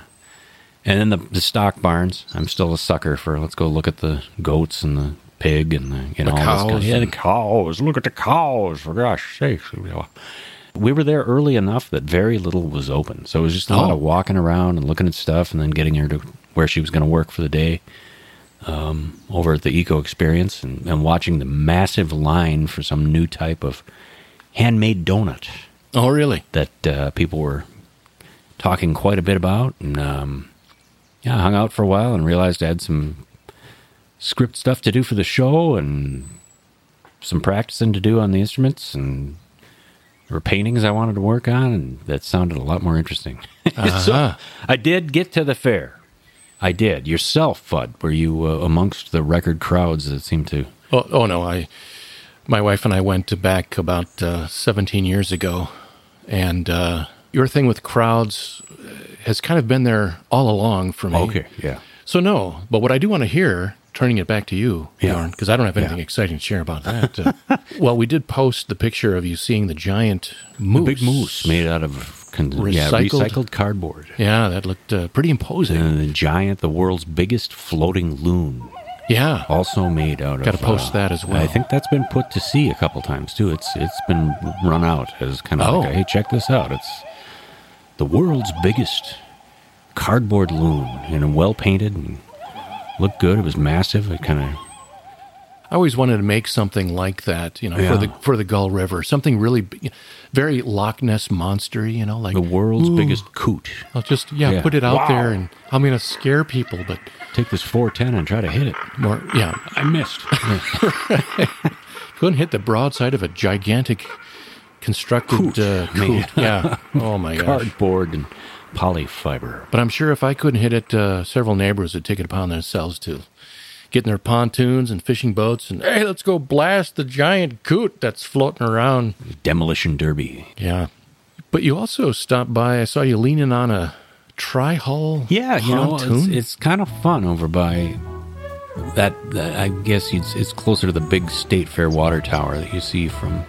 and then the the stock barns. I'm still a sucker for. Let's go look at the goats and the pig and the you know The all this kind- cows yeah, the cows. Look at the cows for gosh sakes. We were there early enough that very little was open, so it was just a lot Oh. of walking around and looking at stuff, and then getting her to where she was going to work for the day. Um, over at the Eco Experience and, and watching the massive line for some new type of handmade donut Oh, really? that uh, people were talking quite a bit about. And um, yeah, I hung out for a while and realized I had some script stuff to do for the show and some practicing to do on the instruments and there were paintings I wanted to work on, and that sounded a lot more interesting. Uh-huh. I did get to the fair. I did. Yourself, Fudd, were you uh, amongst the record crowds that seemed to. Oh, oh no, I, my wife and I went to back about uh, 17 years ago, and uh, your thing with crowds uh, has kind of been there all along for me. Okay, yeah. So no, but what I do want to hear, turning it back to you, Yeah. Bjorn, because I don't have anything Yeah. exciting to share about that. uh, well, we did post the picture of you seeing the giant moose, The big moose made out of con- yeah, Recycled? recycled cardboard. Yeah, that looked uh, pretty imposing. And the giant, the world's biggest floating loon, yeah, also made out of. Gotta post uh, that as well. I think that's been put to sea a couple times too. It's it's been run out as kind of Oh. like, hey, check this out. It's the world's biggest cardboard loon, and well painted and looked good. It was massive. It kind of I always wanted to make something like that, you know, Yeah. for the for the Gull River, something really very Loch Ness monster, you know, like the world's biggest coot. I'll just yeah, Yeah. put it out Wow. there, and I'm gonna scare people, but Take this 410 and try to hit it. more yeah, I missed. couldn't hit the broadside of a gigantic constructed Coot, uh, coot. Yeah, oh my god. Cardboard and polyfiber. But I'm sure if I couldn't hit it, uh, several neighbors would take it upon themselves to get in their pontoons and fishing boats and hey, let's go blast the giant coot that's floating around. Demolition derby. Yeah. But you also stopped by. I saw you leaning on a tri hull. Yeah, you know, it's, it's kind of fun over by that. that I guess it's, it's closer to the big State Fair water tower that you see from,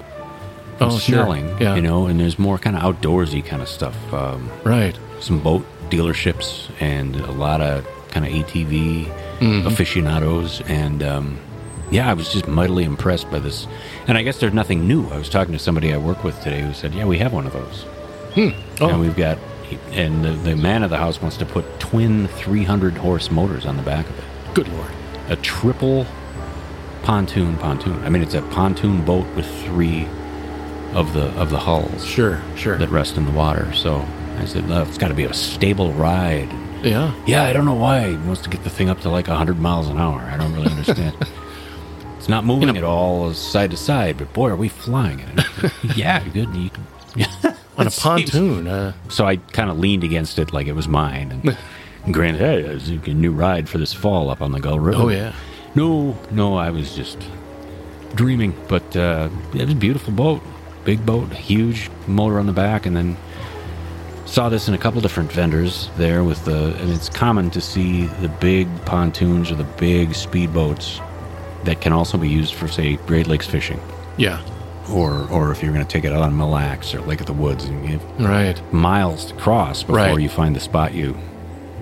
Oh, sure. Yeah. You know, and there's more kind of outdoorsy kind of stuff. Um, right. Some boat dealerships and a lot of kind of ATV Mhm. aficionados and um, yeah, I was just mightily impressed by this. And I guess there's nothing new. I was talking to somebody I work with today who said, "Yeah, we have one of those." Hmm. Oh. And we've got, and the, the man of the house wants to put twin 300 horse motors on the back of it. Good lord. A triple pontoon pontoon. I mean, it's a pontoon boat with three of the of the hulls. Sure, sure. That rest in the water. So I said, oh, it's got to be a stable ride. Yeah. Yeah, I don't know why he wants to get the thing up to like 100 miles an hour. I don't really understand. it's not moving at all side to side, but boy, are we flying it. yeah, good. You can, On a pontoon. Uh, so I kind of leaned against it like it was mine. And, and granted, hey, it's a new ride for this fall up on the Gull River. Oh, yeah. No, no, I was just dreaming. But uh, it was a beautiful boat. Big boat, huge motor on the back, and then saw this in a couple different vendors there with the and it's common to see the big pontoons or the big speedboats that can also be used for say Great Lakes fishing. Yeah. Or or if you're going to take it out on Mille Lacs or Lake of the Woods and you have right. miles to cross before Right. you find the spot you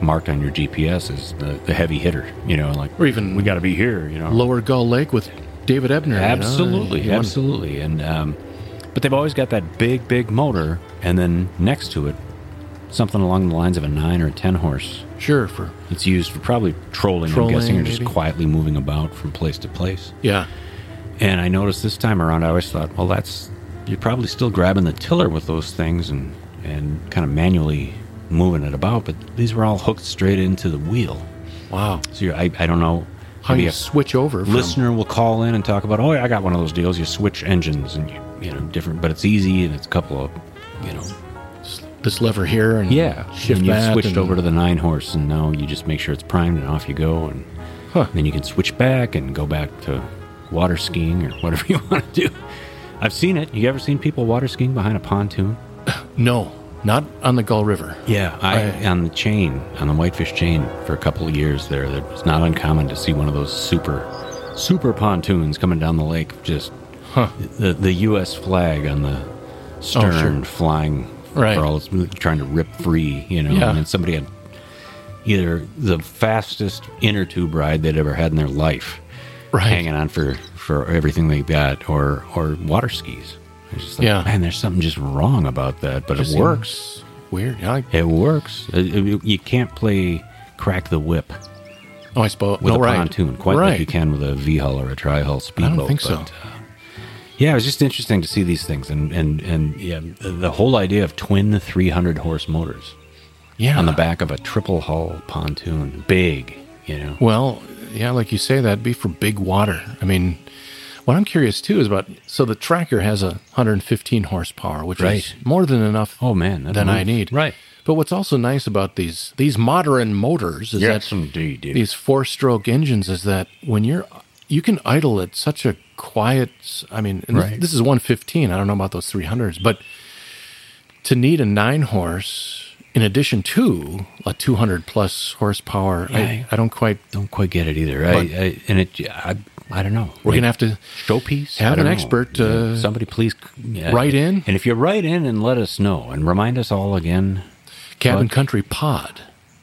marked on your GPS as the, the heavy hitter, you know, like Or even we got to be here, you know. Lower Gull Lake with David Ebner. Absolutely, you want- absolutely, and um, but they've always got that big, big motor, and then next to it, something along the lines of a nine or a ten horse. Sure, for It's used for probably trolling, Trolling, I'm guessing, or just maybe. quietly moving about from place to place. yeah. And I noticed this time around, I always thought, well, that's you're probably still grabbing the tiller with those things and and kind of manually moving it about, but these were all hooked straight into the wheel. Wow. So you're, I, I don't know How you switch over from listener will call in and talk about, oh, yeah, I got one of those deals. You switch engines and you, you know different, but it's easy and it's a couple of you know this lever here and yeah. shift and you've switched and- over to the nine horse, and now you just make sure it's primed and off you go, and then you can switch back and go back to water skiing or whatever you want to do. I've seen it. You ever seen people water skiing behind a pontoon? No, not on the Gull River. Yeah, I on the chain on the whitefish chain for a couple of years there. It was not uncommon to see one of those super, super pontoons coming down the lake. Just the the U.S. flag on the oh, stern sure. flying Right. for all it's trying to rip free. You know, Yeah. and then somebody had either the fastest inner tube ride they'd ever had in their life, Right. hanging on for for everything they got, or or water skis. It's just like, Yeah. man, there's something just wrong about that, but Just it works. Weird. Yeah, I- It works. It- it- you can't play crack the whip oh, I suppose. with no, a right. pontoon quite right. like you can with a V hull or a tri hull speedboat. I don't think so. but, uh, yeah, it was just interesting to see these things, and and and yeah, the, whole idea of twin 300 horse motors Yeah. on the back of a triple hull pontoon, big, you know. Well, yeah, like you say, that'd be for big water. I mean, what I'm curious too is about so the tracker has a 115 horsepower, which is more than enough Oh man, than I need. Right. But what's also nice about these these modern motors is Yes, that indeed. dude. these four stroke engines is that when you're you can idle at such a quiet I mean Right. this, is 115 I don't know about those 300s but to need a 9 horse in addition to a 200 plus horsepower Yeah, I, I don't quite Don't quite get it either. I, I, and it, I, I don't know. we're going to have to showpiece. Have an know. expert, Yeah, uh, somebody please yeah. write in. And if you write in and let us know and remind us all again, cabin country pod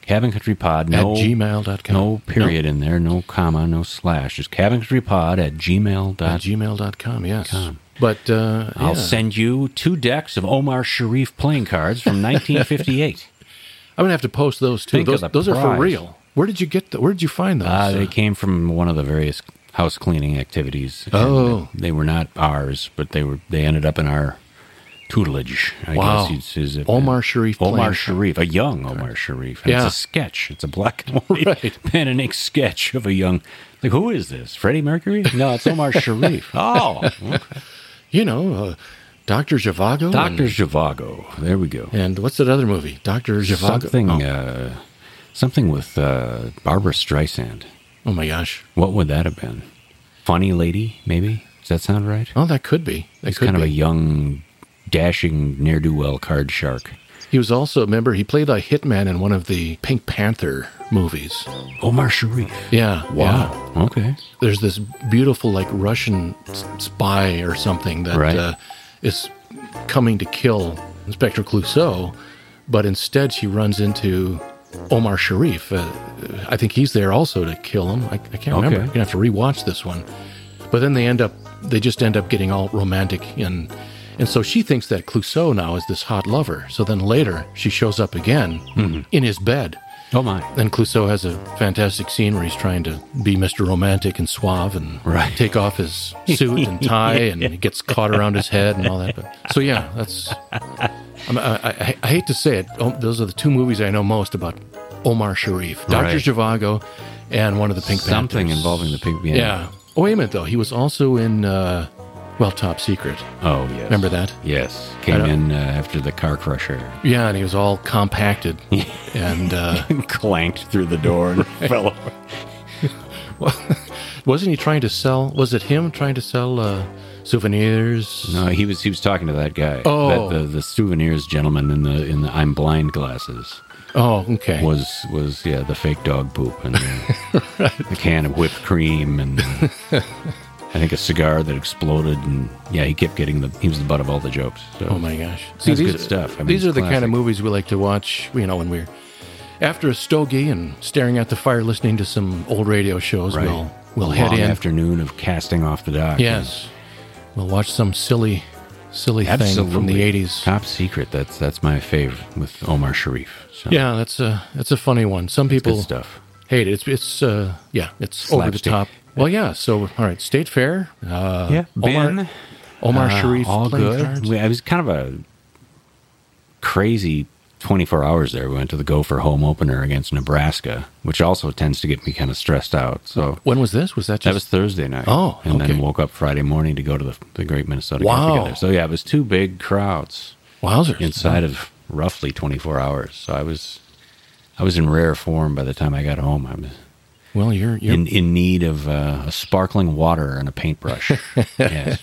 Cabin Country Pod, no at gmail.com no period in there, no comma, no slash. Just Cabin Country Pod at gmail. at gmail.com yes com. but uh I'll yeah. send you two decks of Omar Sharif playing cards from 1958. I'm gonna have to post those too. Think Those, those are for real. Where did you get? The, where did you find those? Uh, they came from one of the various house cleaning activities. Oh. they were not ours, but they were. They ended up in our tutelage. I Wow. guess is, is Omar Sharif Omar Sharif, a young Omar Sharif. And Yeah. It's a sketch. It's a black and white Right. pen and ink sketch of a young. Like who is this? Freddie Mercury? No, it's Omar Sharif. Oh, okay. you know, uh, Doctor Zhivago. Doctor Zhivago. There we go. and what's that other movie? Doctor Zhivago. Something. Oh. Uh, something with uh, Barbra Streisand. oh my gosh. What would that have been? Funny lady, maybe. Does that sound right? Oh, that could be. That could kind be. of a young, dashing ne'er do well card shark. He was also remember he played a hitman in one of the Pink Panther movies. Omar Sharif. Yeah. yeah. Wow. Okay. There's this beautiful like Russian spy or something that Right. uh, is coming to kill Inspector Clouseau, but instead she runs into Omar Sharif. Uh, I think he's there also to kill him. I, I can't remember. Okay. I'm gonna have to rewatch this one. But then they end up, they just end up getting all romantic and. And so she thinks that Clouseau now is this hot lover. So then later she shows up again in his bed. Oh my! And Clouseau has a fantastic scene where he's trying to be Mr. Romantic and suave and Right. take off his suit and tie and it gets caught around his head and all that. But, so yeah, that's. I, I, I hate to say it. Oh, those are the two movies I know most about Omar Sharif, Doctor Right. Zhivago, and one of the Pink Something Panthers. involving the Pink Panther. Yeah. Oh wait a minute though. He was also in uh, well, Top Secret. Oh yes. Remember that? Yes. Came in uh, after the car crusher. Yeah, and he was all compacted and. Uh, clanked through the door and fell over. Wasn't he trying to sell? Was it him trying to sell uh, souvenirs? No, he was he was talking to that guy. Oh. That, the the souvenirs gentleman in the in the I'm blind glasses Oh, okay. was was yeah the fake dog poop and the, the can of whipped cream and uh, I think a cigar that exploded and yeah he kept getting the he was the butt of all the jokes. So oh my gosh! That's these good stuff. I mean, these are the kind of movies we like to watch. You know, when we're after a stogie and staring at the fire, listening to some old radio shows. Right. We'll we'll A head in. afternoon of casting off the dock. Yes, we'll watch some silly, silly Absolutely. thing from the eighties. Top secret. That's that's my favorite with Omar Sharif. So, Yeah, that's a that's a funny one. Some people stuff. hate it. It's it's uh, yeah, it's over the top. Well, yeah. So all right, State Fair. Uh, Yeah, Omar, Ben. Omar Uh, Sharif all good. cards. We, I was kind of a crazy 24 hours there. We went to the Gopher home opener against Nebraska, which also tends to get me kind of stressed out. So When was this? Was that just that was Thursday night. Oh, and then woke up Friday morning to go to the, the Great Minnesota Wow. Get Together. So yeah, it was two big crowds wowzers inside of roughly 24 hours. So I was I was in rare form by the time I got home. I was Well, you're you're in, in need of uh, a sparkling water and a paintbrush. yes,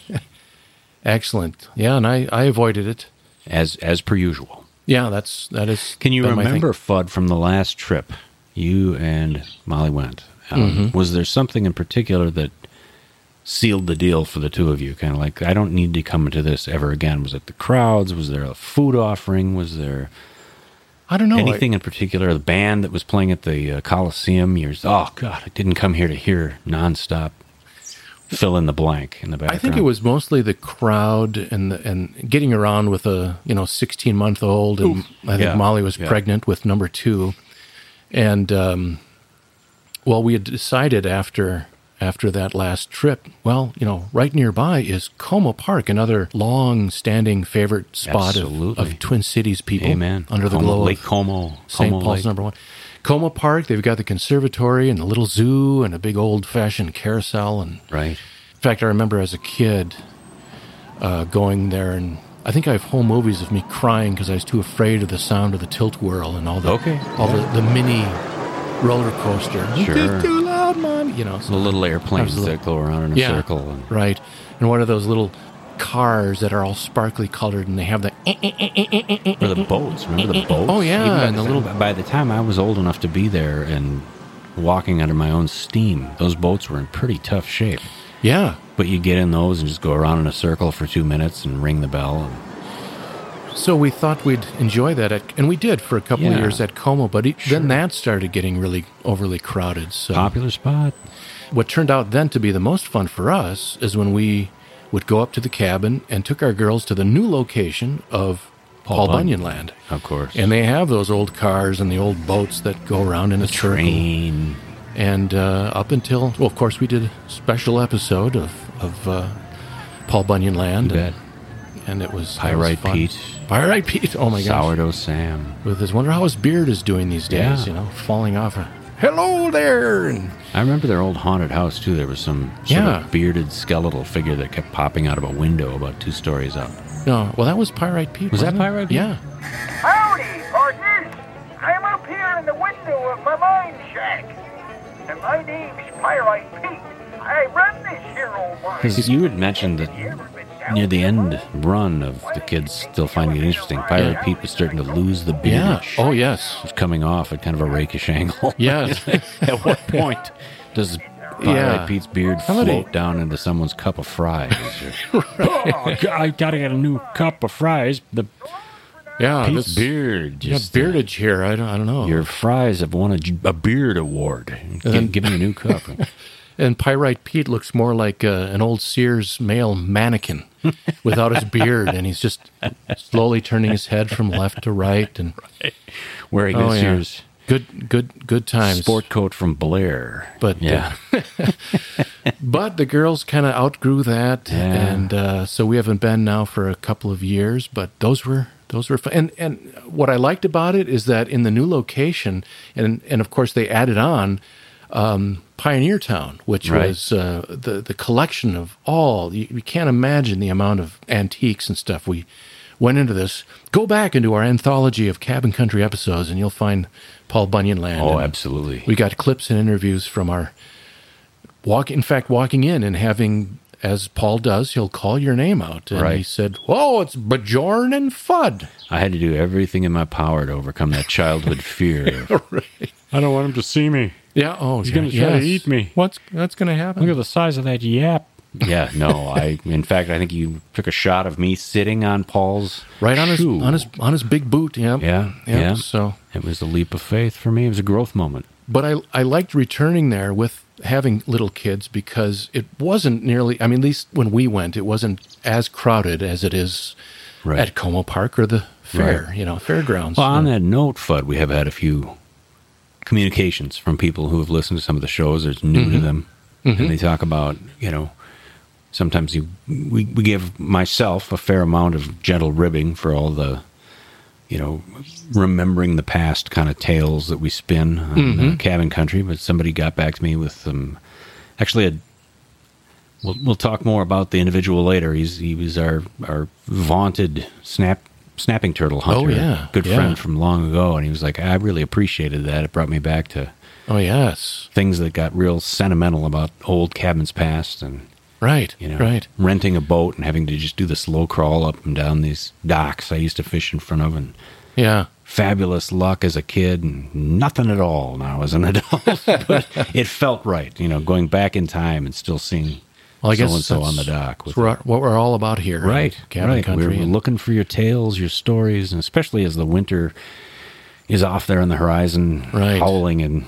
excellent. Yeah, and I I avoided it. as as per usual. Yeah, that's that is. Can you remember, Fudd, from the last trip you and Molly went? Um, Mm-hmm. Was there something in particular that sealed the deal for the two of you? Kind of like, I don't need to come into this ever again. Was it the crowds? Was there a food offering? Was there I don't know. I- anything in particular? The band that was playing at the uh, Coliseum? You're, oh, God, I didn't come here to hear nonstop. Fill in the blank in the background. I think it was mostly the crowd and the, and getting around with a you know 16 month old, and I think Yeah, Molly was yeah. pregnant with number two, and um, well, we had decided after after that last trip, well, you know, right nearby is Como Park, another long standing favorite spot of, of Twin Cities people. Amen. Under the Como- glow Lake of Como. St. Como Paul's Lake. number one. Como Park, they've got the conservatory and the little zoo and a big old fashioned carousel and Right. in fact, I remember as a kid uh, going there, and I think I have home movies of me crying because I was too afraid of the sound of the tilt whirl and all the Okay, all the, the mini roller coaster. Sure. Loud, mom. You know, so- The little airplanes That go around in a yeah, circle. And, right. And what are those little cars that are all sparkly colored, and they have the eh, eh, eh, Or the boats. Remember the boats? Oh, yeah, Even by and the little- By the time I was old enough to be there and walking under my own steam, those boats were in pretty tough shape. yeah. But you get in those and just go around in a circle for two minutes and ring the bell. And So we thought we'd enjoy that, at, and we did for a couple of years at Como. But it, then that started getting really overly crowded. So popular spot. What turned out then to be the most fun for us is when we would go up to the cabin and took our girls to the new location of Paul, Bunyan, Land. Of course. And they have those old cars and the old boats that go around in a circle. Train. And uh, up until, well, of course, we did a special episode of, of uh, Paul Bunyan Land. You bet. and it was that was Pyrite. Pete. Pyrite Pete. Oh my gosh. Sourdough Sam. With his, wonder how his beard is doing these days, Yeah. you know, falling off. Hello there. And I remember their old haunted house too. There was some sort Yeah. of bearded skeletal figure that kept popping out of a window about two stories up. no, well, that was Pyrite Pete. Was that it? Pyrite Pete? Yeah. Howdy, partners! I'm up here in the window of my mine shack. And my name's Pyrite Pete. I run this here old mine. Because you had mentioned that near the end run of the kids still finding it interesting, Pyrite Pete was starting to lose the Yeah. beard. Oh, yes. was coming off at kind of a rakish angle. Yes. at what point does Pyrite Yeah. Pete's beard Somebody- float down into someone's cup of fries? oh, God, I gotta get a new cup of fries. The Yeah, Pete's this- beard. Yeah, Just, uh, beardage here. I don't, I don't know. Your fries have won a, a beard award. Give, then- give me a new cup. And Pyrite Pete looks more like uh, an old Sears male mannequin without his beard, and he's just slowly turning his head from left to right, and Wearing Oh, this yeah. year's good, good, good times. sport coat from Blair. But, yeah, But the girls kind of outgrew that, Yeah. and uh, so we haven't been now for a couple of years. But those were those were fun. And and what I liked about it is that in the new location, and and of course they added on um, Pioneer Town, which Right. was uh, the the collection of all. You, you can't imagine the amount of antiques and stuff we went into this. Go back into our anthology of cabin country episodes, and you'll find Paul Bunyan Land. Oh, absolutely. We got clips and interviews from our walk. In fact, walking in and having. As Paul does, he'll call your name out. And he said, Whoa, it's Bajorn and Fudd. I had to do everything in my power to overcome that childhood fear. of, I don't want him to see me. Yeah, oh, He's yeah, gonna try to eat me. What's that's going to happen? Look at the size of that yap. Yeah, no, I. In fact, I think you took a shot of me sitting on Paul's right on his on his on his big boot. Yeah, Yeah, yeah. yeah. So, It was a leap of faith for me. It was a growth moment. but I I liked returning there with having little kids because it wasn't nearly. I mean, at least when we went, it wasn't as crowded as it is Right. at Como Park or the fair. Right. You know, fairgrounds. Well, on that note, Fudd, we have had a few communications from people who have listened to some of the shows. It's new to Mhm. them, Mhm. and they talk about you know. Sometimes you, we we give myself a fair amount of gentle ribbing for all the, you know, remembering the past kind of tales that we spin on uh, Mhm. cabin country. But somebody got back to me with some, actually a. We'll, we'll talk more about the individual later. He's he was our our vaunted snap snapping turtle hunter. Oh, yeah. good Yeah. friend from long ago, and he was like, I really appreciated that. It brought me back to oh yes, things that got real sentimental about old cabins past, and right, you know, right. renting a boat and having to just do the slow crawl up and down these docks I used to fish in front of, and Yeah, fabulous luck as a kid, and nothing at all now as an adult. but it felt right, you know, going back in time and still seeing Well, I guess so and so on the dock. That's what what we're all about here, Right, Cabin right. country. We're and- looking for your tales, your stories, and especially as the winter is off there on the horizon, Right. howling, and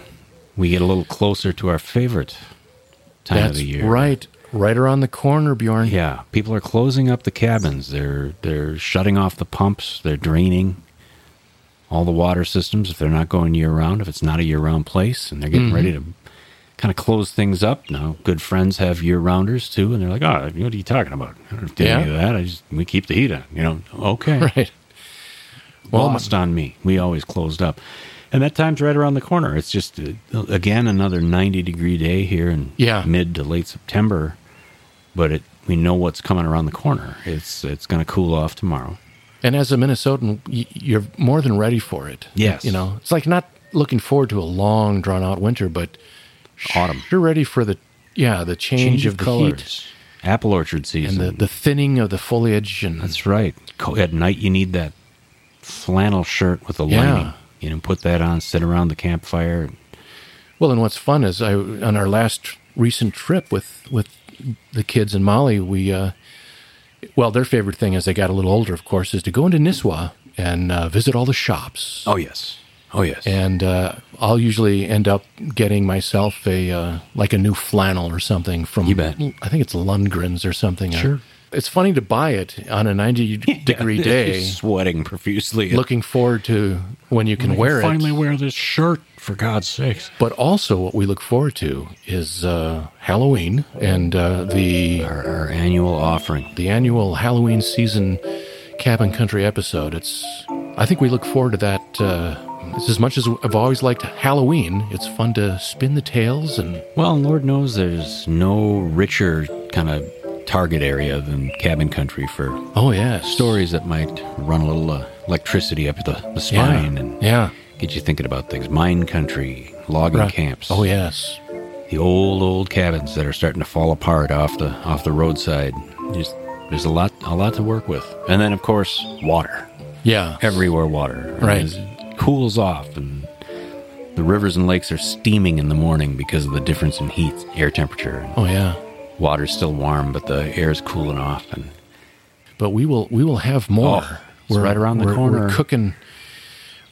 we get a little closer to our favorite time That's of the year. right, right around the corner, Bjorn. Yeah, people are closing up the cabins. They're they're shutting off the pumps. They're draining all the water systems if they're not going year round. If it's not a year round place, and they're getting Mhm. ready to kind of close things up now. Good friends have year rounders too, and they're like, "Oh, what are you talking about? I don't do any of that. I just we keep the heat on." You know, okay, Right. Well, lost on me. We always closed up. And that time's right around the corner. It's just uh, again another 90 degree day here in Yeah. mid to late September, but it we know what's coming around the corner. It's it's going to cool off tomorrow. And as a Minnesotan, you're more than ready for it. Yes. You know, it's like not looking forward to a long, drawn out winter, but Autumn. You're ready for the yeah the change, of, the heat colors. Apple orchard season and the, the thinning of the foliage and That's right. At night, you need that flannel shirt with a Yeah. lining. You know, put that on, sit around the campfire. Well, and what's fun is I on our last recent trip with with the kids and Molly, we uh, well, their favorite thing as they got a little older, of course, is to go into Nisswa and uh, visit all the shops. Oh yes, oh yes. And uh, I'll usually end up getting myself a uh, like a new flannel or something from You bet. I think it's Lundgren's or something. Uh, Sure. it's funny to buy it on a 90 degree day, sweating profusely. looking forward to when you can I wear it. finally wear this shirt for God's sakes. But also, what we look forward to is uh, Halloween and uh, the Our, our annual offering. the annual Halloween season cabin country episode. It's I think we look forward to that. It's as much as I've always liked Halloween. It's fun to spin the tales and Well, Lord knows there's no richer kind of target area than cabin country for oh yes, stories that might run a little uh, electricity up the, the spine yeah, and yeah, get you thinking about things. Mine country, logging Right. camps. Oh yes, the old old cabins that are starting to fall apart off the off the roadside. Just there's a lot a lot to work with, and then of course water yeah, everywhere. Water Right. It cools off, and the rivers and lakes are steaming in the morning because of the difference in heat, air temperature. oh yeah. Water's still warm, but the air's cooling off, and But we will we will have more. Oh. It's right around the we're- corner. We're cooking.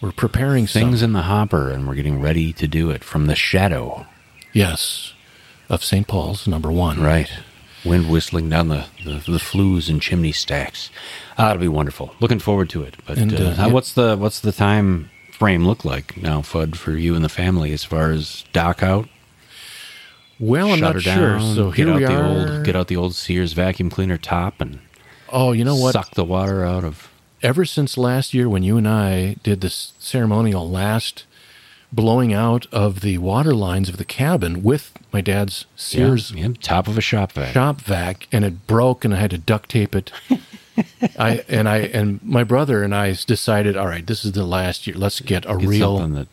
We're preparing Things some. in the hopper, and we're getting ready to do it from the shadow. Yes, of St. Paul's number one. Right. Wind whistling down the, the, the flues and chimney stacks. Ah, it'll be wonderful. Looking forward to it. But And, uh, uh, what's the what's the time frame look like now, Fudd, for you and the family as far as dock out? Well, I'm not sure. down, So get here out we the are. old get out the old Sears vacuum cleaner top and oh, you know what? suck the water out of Ever since last year, when you and I did this ceremonial last blowing out of the water lines of the cabin with my dad's Sears yeah, yeah, top of a shop vac. shop vac, and it broke, and I had to duct tape it. I and I and my brother and I decided, all right, this is the last year. Let's get a Get real that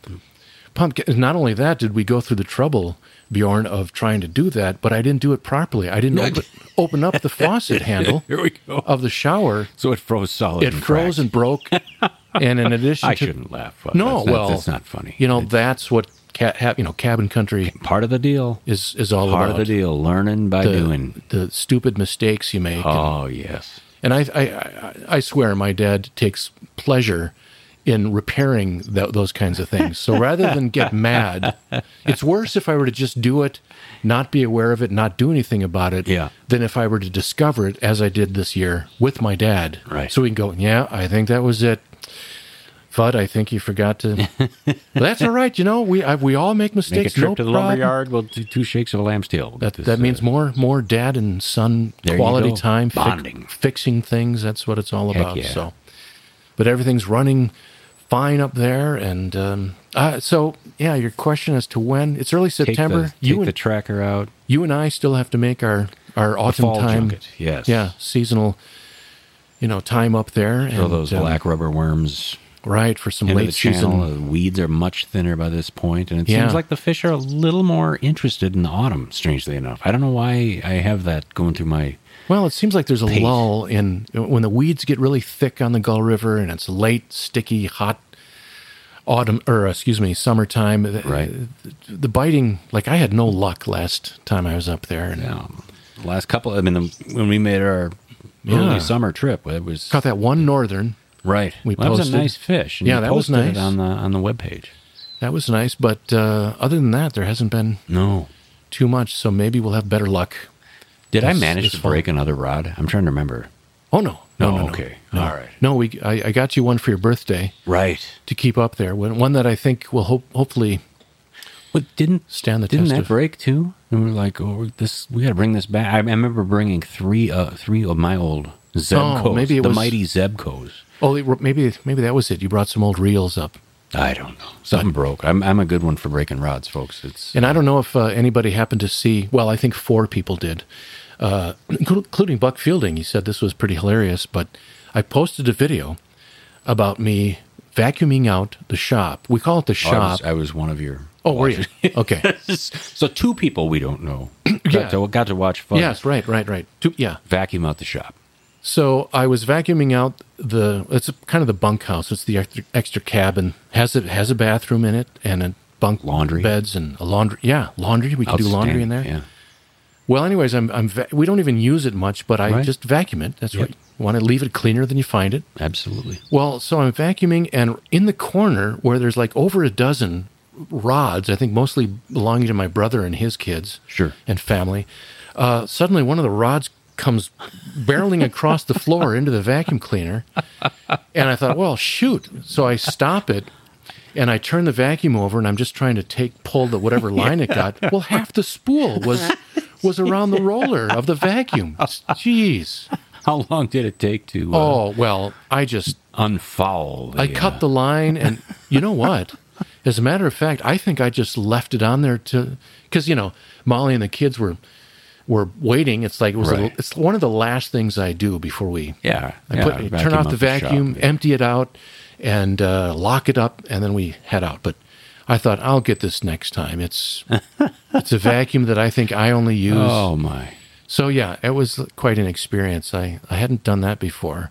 pumpkin. Not only that, did we go through the trouble, Bjorn, of trying to do that, but I didn't do it properly. I didn't open, open up the faucet handle Here we go. of the shower. So it froze solid. It and froze cracked. and broke. And in addition I to shouldn't laugh. No, That's not- well, that's not funny. You know, that's what cat, you know, cabin country part of the deal is is all Part about. of the deal. Learning by the, doing. the stupid mistakes you make. Oh, and- Oh yes. And I, I, I, swear, my dad takes pleasure in repairing th- those kinds of things. So rather than get mad, it's worse if I were to just do it, not be aware of it, not do anything about it, Yeah. than if I were to discover it as I did this year with my dad. Right. So we can go, yeah, I think that was it. Fudd, I think you forgot to. Well, that's all right. You know, we I, we all make Make a mistakes. trip no to the problem. lumberyard. We'll do two shakes of a lamb's tail. We'll That this, that means uh, more more dad and son quality time, Bonding. fixing things. That's what it's all Heck about. yeah. So, but everything's running fine up there, and um, uh, so yeah. Your question as to when it's early take September. you take you the tracker out. you and I still have to make our our autumn time. junket, yes. Yeah, seasonal. You know, time up there. Throw and, those um, black rubber worms right for some late the channel. season. The weeds are much thinner by this point, and it Yeah. seems like the fish are a little more interested in the autumn. Strangely enough, I don't know why I have that going through my. Well, it seems like there's a Pace. lull in when the weeds get really thick on the Gull River and it's late, sticky, hot autumn or excuse me, summertime. the- Right. The, the biting, like I had no luck last time I was up there, and Um, last couple, I mean, the, when we made our Yeah. early summer trip, it was caught that one northern. Right. we Well, that was a nice fish. and Yeah, that was posted nice. on the on the webpage. That was nice, but uh, other than that, there hasn't been No, too much. So maybe we'll have better luck. did I manage to fall. break another rod? I'm trying to remember. Oh no, no, No, no, no. okay. no. All right. No, we I, I got you one for your birthday Right. to keep up there. One that I think will hope hopefully But didn't stand the didn't test that of. break too? And we are like, oh, this we got to bring this back. I, I remember bringing three uh three of my old Zebcos, Oh, maybe it the was- mighty Zebcos. Oh, maybe maybe that was it. You brought some old reels up. I don't know. Something broke. I'm I'm a good one for breaking rods, folks. It's And I don't know if uh, anybody happened to see. Well, I think four people did, uh, including Buck Fielding. He said this was pretty hilarious. But I posted a video about me vacuuming out the shop. We call it the Oh, I shop. was, I was one of your. oh, were you? Okay. so two people we don't know got, Yeah. to, got to watch fun. yes, right, right, right. Two, yeah. Vacuum out the shop. So I was vacuuming out the. It's kind of the bunkhouse. It's the extra, extra cabin. has it has a bathroom in it and a bunk Laundry. beds and a laundry. Yeah, laundry. We can do laundry in there. Yeah. Well, anyways, I'm, I'm va- we don't even use it much, but I Right. just vacuum it. That's Yep. right. Want to leave it cleaner than you find it. Absolutely. Well, so I'm vacuuming, and in the corner where there's like over a dozen rods, I think mostly belonging to my brother and his kids, Sure. and family. Uh, suddenly, one of the rods comes barreling across the floor into the vacuum cleaner, and I thought, well, shoot. So I stop it. And I turn the vacuum over, and I'm just trying to take pull the whatever line it got. Well, half the spool was was around the roller of the vacuum. Jeez. How long did it take to uh, Oh well, I just unfoul? The, I cut uh, the line, and you know what? As a matter of fact, I think I just left it on there to because you know Molly and the kids were were waiting. It's like it was a- it's one of the last things I do before we Yeah. I yeah, put turn off the shop, vacuum, yeah. empty it out, and uh, lock it up, and then we head out. But I thought I'll get this next time. It's it's a vacuum that I think I only use. Oh my. So yeah, it was quite an experience. I, I hadn't done that before.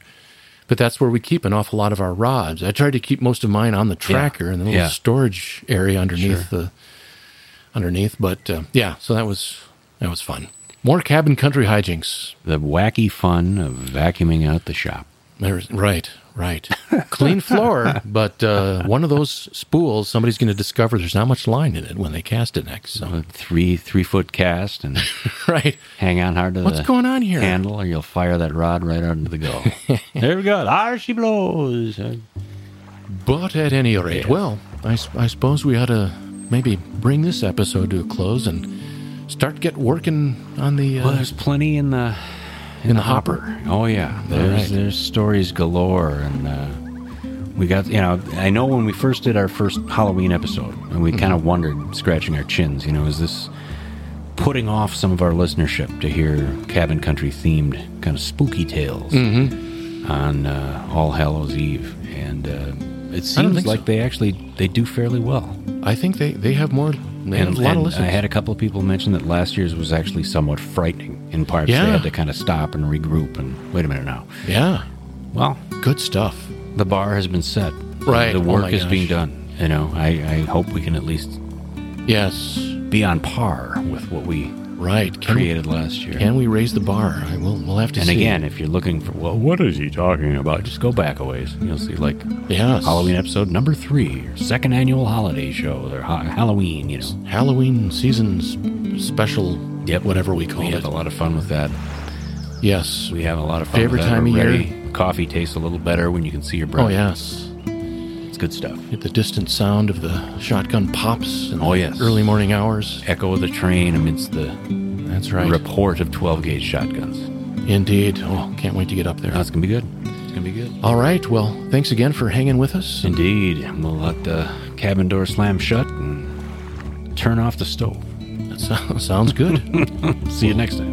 But that's where we keep an awful lot of our rods. I tried to keep most of mine on the tracker in the little Yeah. storage area underneath the underneath. But uh, yeah, so that was that was fun. More cabin country hijinks. The wacky fun of vacuuming out the shop. There's, right, right. Clean floor, but uh, one of those spools, somebody's going to discover there's not much line in it when they cast it next. So A three three foot cast and right. hang on hard to What's going on here? handle, or you'll fire that rod right out into the gull. there we go. There she blows. But at any rate, Yeah. well, I suppose we ought to maybe bring this episode to a close and start get working on the. Uh, Well, there's plenty in the In the hopper. Oh yeah, there's right. there's stories galore, and uh, we got you know I know when we first did our first Halloween episode, and we kind Mm-hmm. of wondered, scratching our chins, you know, is this putting off some of our listenership to hear cabin country themed kind of spooky tales Mm-hmm. on uh, All Hallows Eve, and uh, it seems like so. they actually they do fairly well. I think they, they have more. They have And, a lot of listeners. I had a couple of people mention that last year's was actually somewhat frightening. In parts, Yeah. they had to kind of stop and regroup and wait a minute now. yeah, Well, good stuff. the bar has been set. Right. The Oh work my is gosh. being done. You know, I, I hope we can at least Yes, be on par with what we right. Can, created last year. can we raise the bar? I will. We'll have to and see. again, if you're looking for, well, what is he talking about? Just go back a ways. You'll see, like, yes, Halloween episode number three, second annual holiday show, or ha- Halloween, you know. Halloween seasons special. Yep. whatever we call We it. have a lot of fun with that. yes. We have a lot of fun Favorite with that time of year? Coffee tastes a little better when you can see your breath. Oh yes. Good stuff. The distant sound of the shotgun pops in Oh, the yes. early morning hours. Echo of the train amidst the That's right. report of 12 gauge shotguns. Indeed. Oh, can't wait to get up there. That's going to be good. It's going to be good. All right. Well, thanks again for hanging with us. Indeed. We'll let the cabin door slam shut and turn off the stove. That sounds good. See you next time.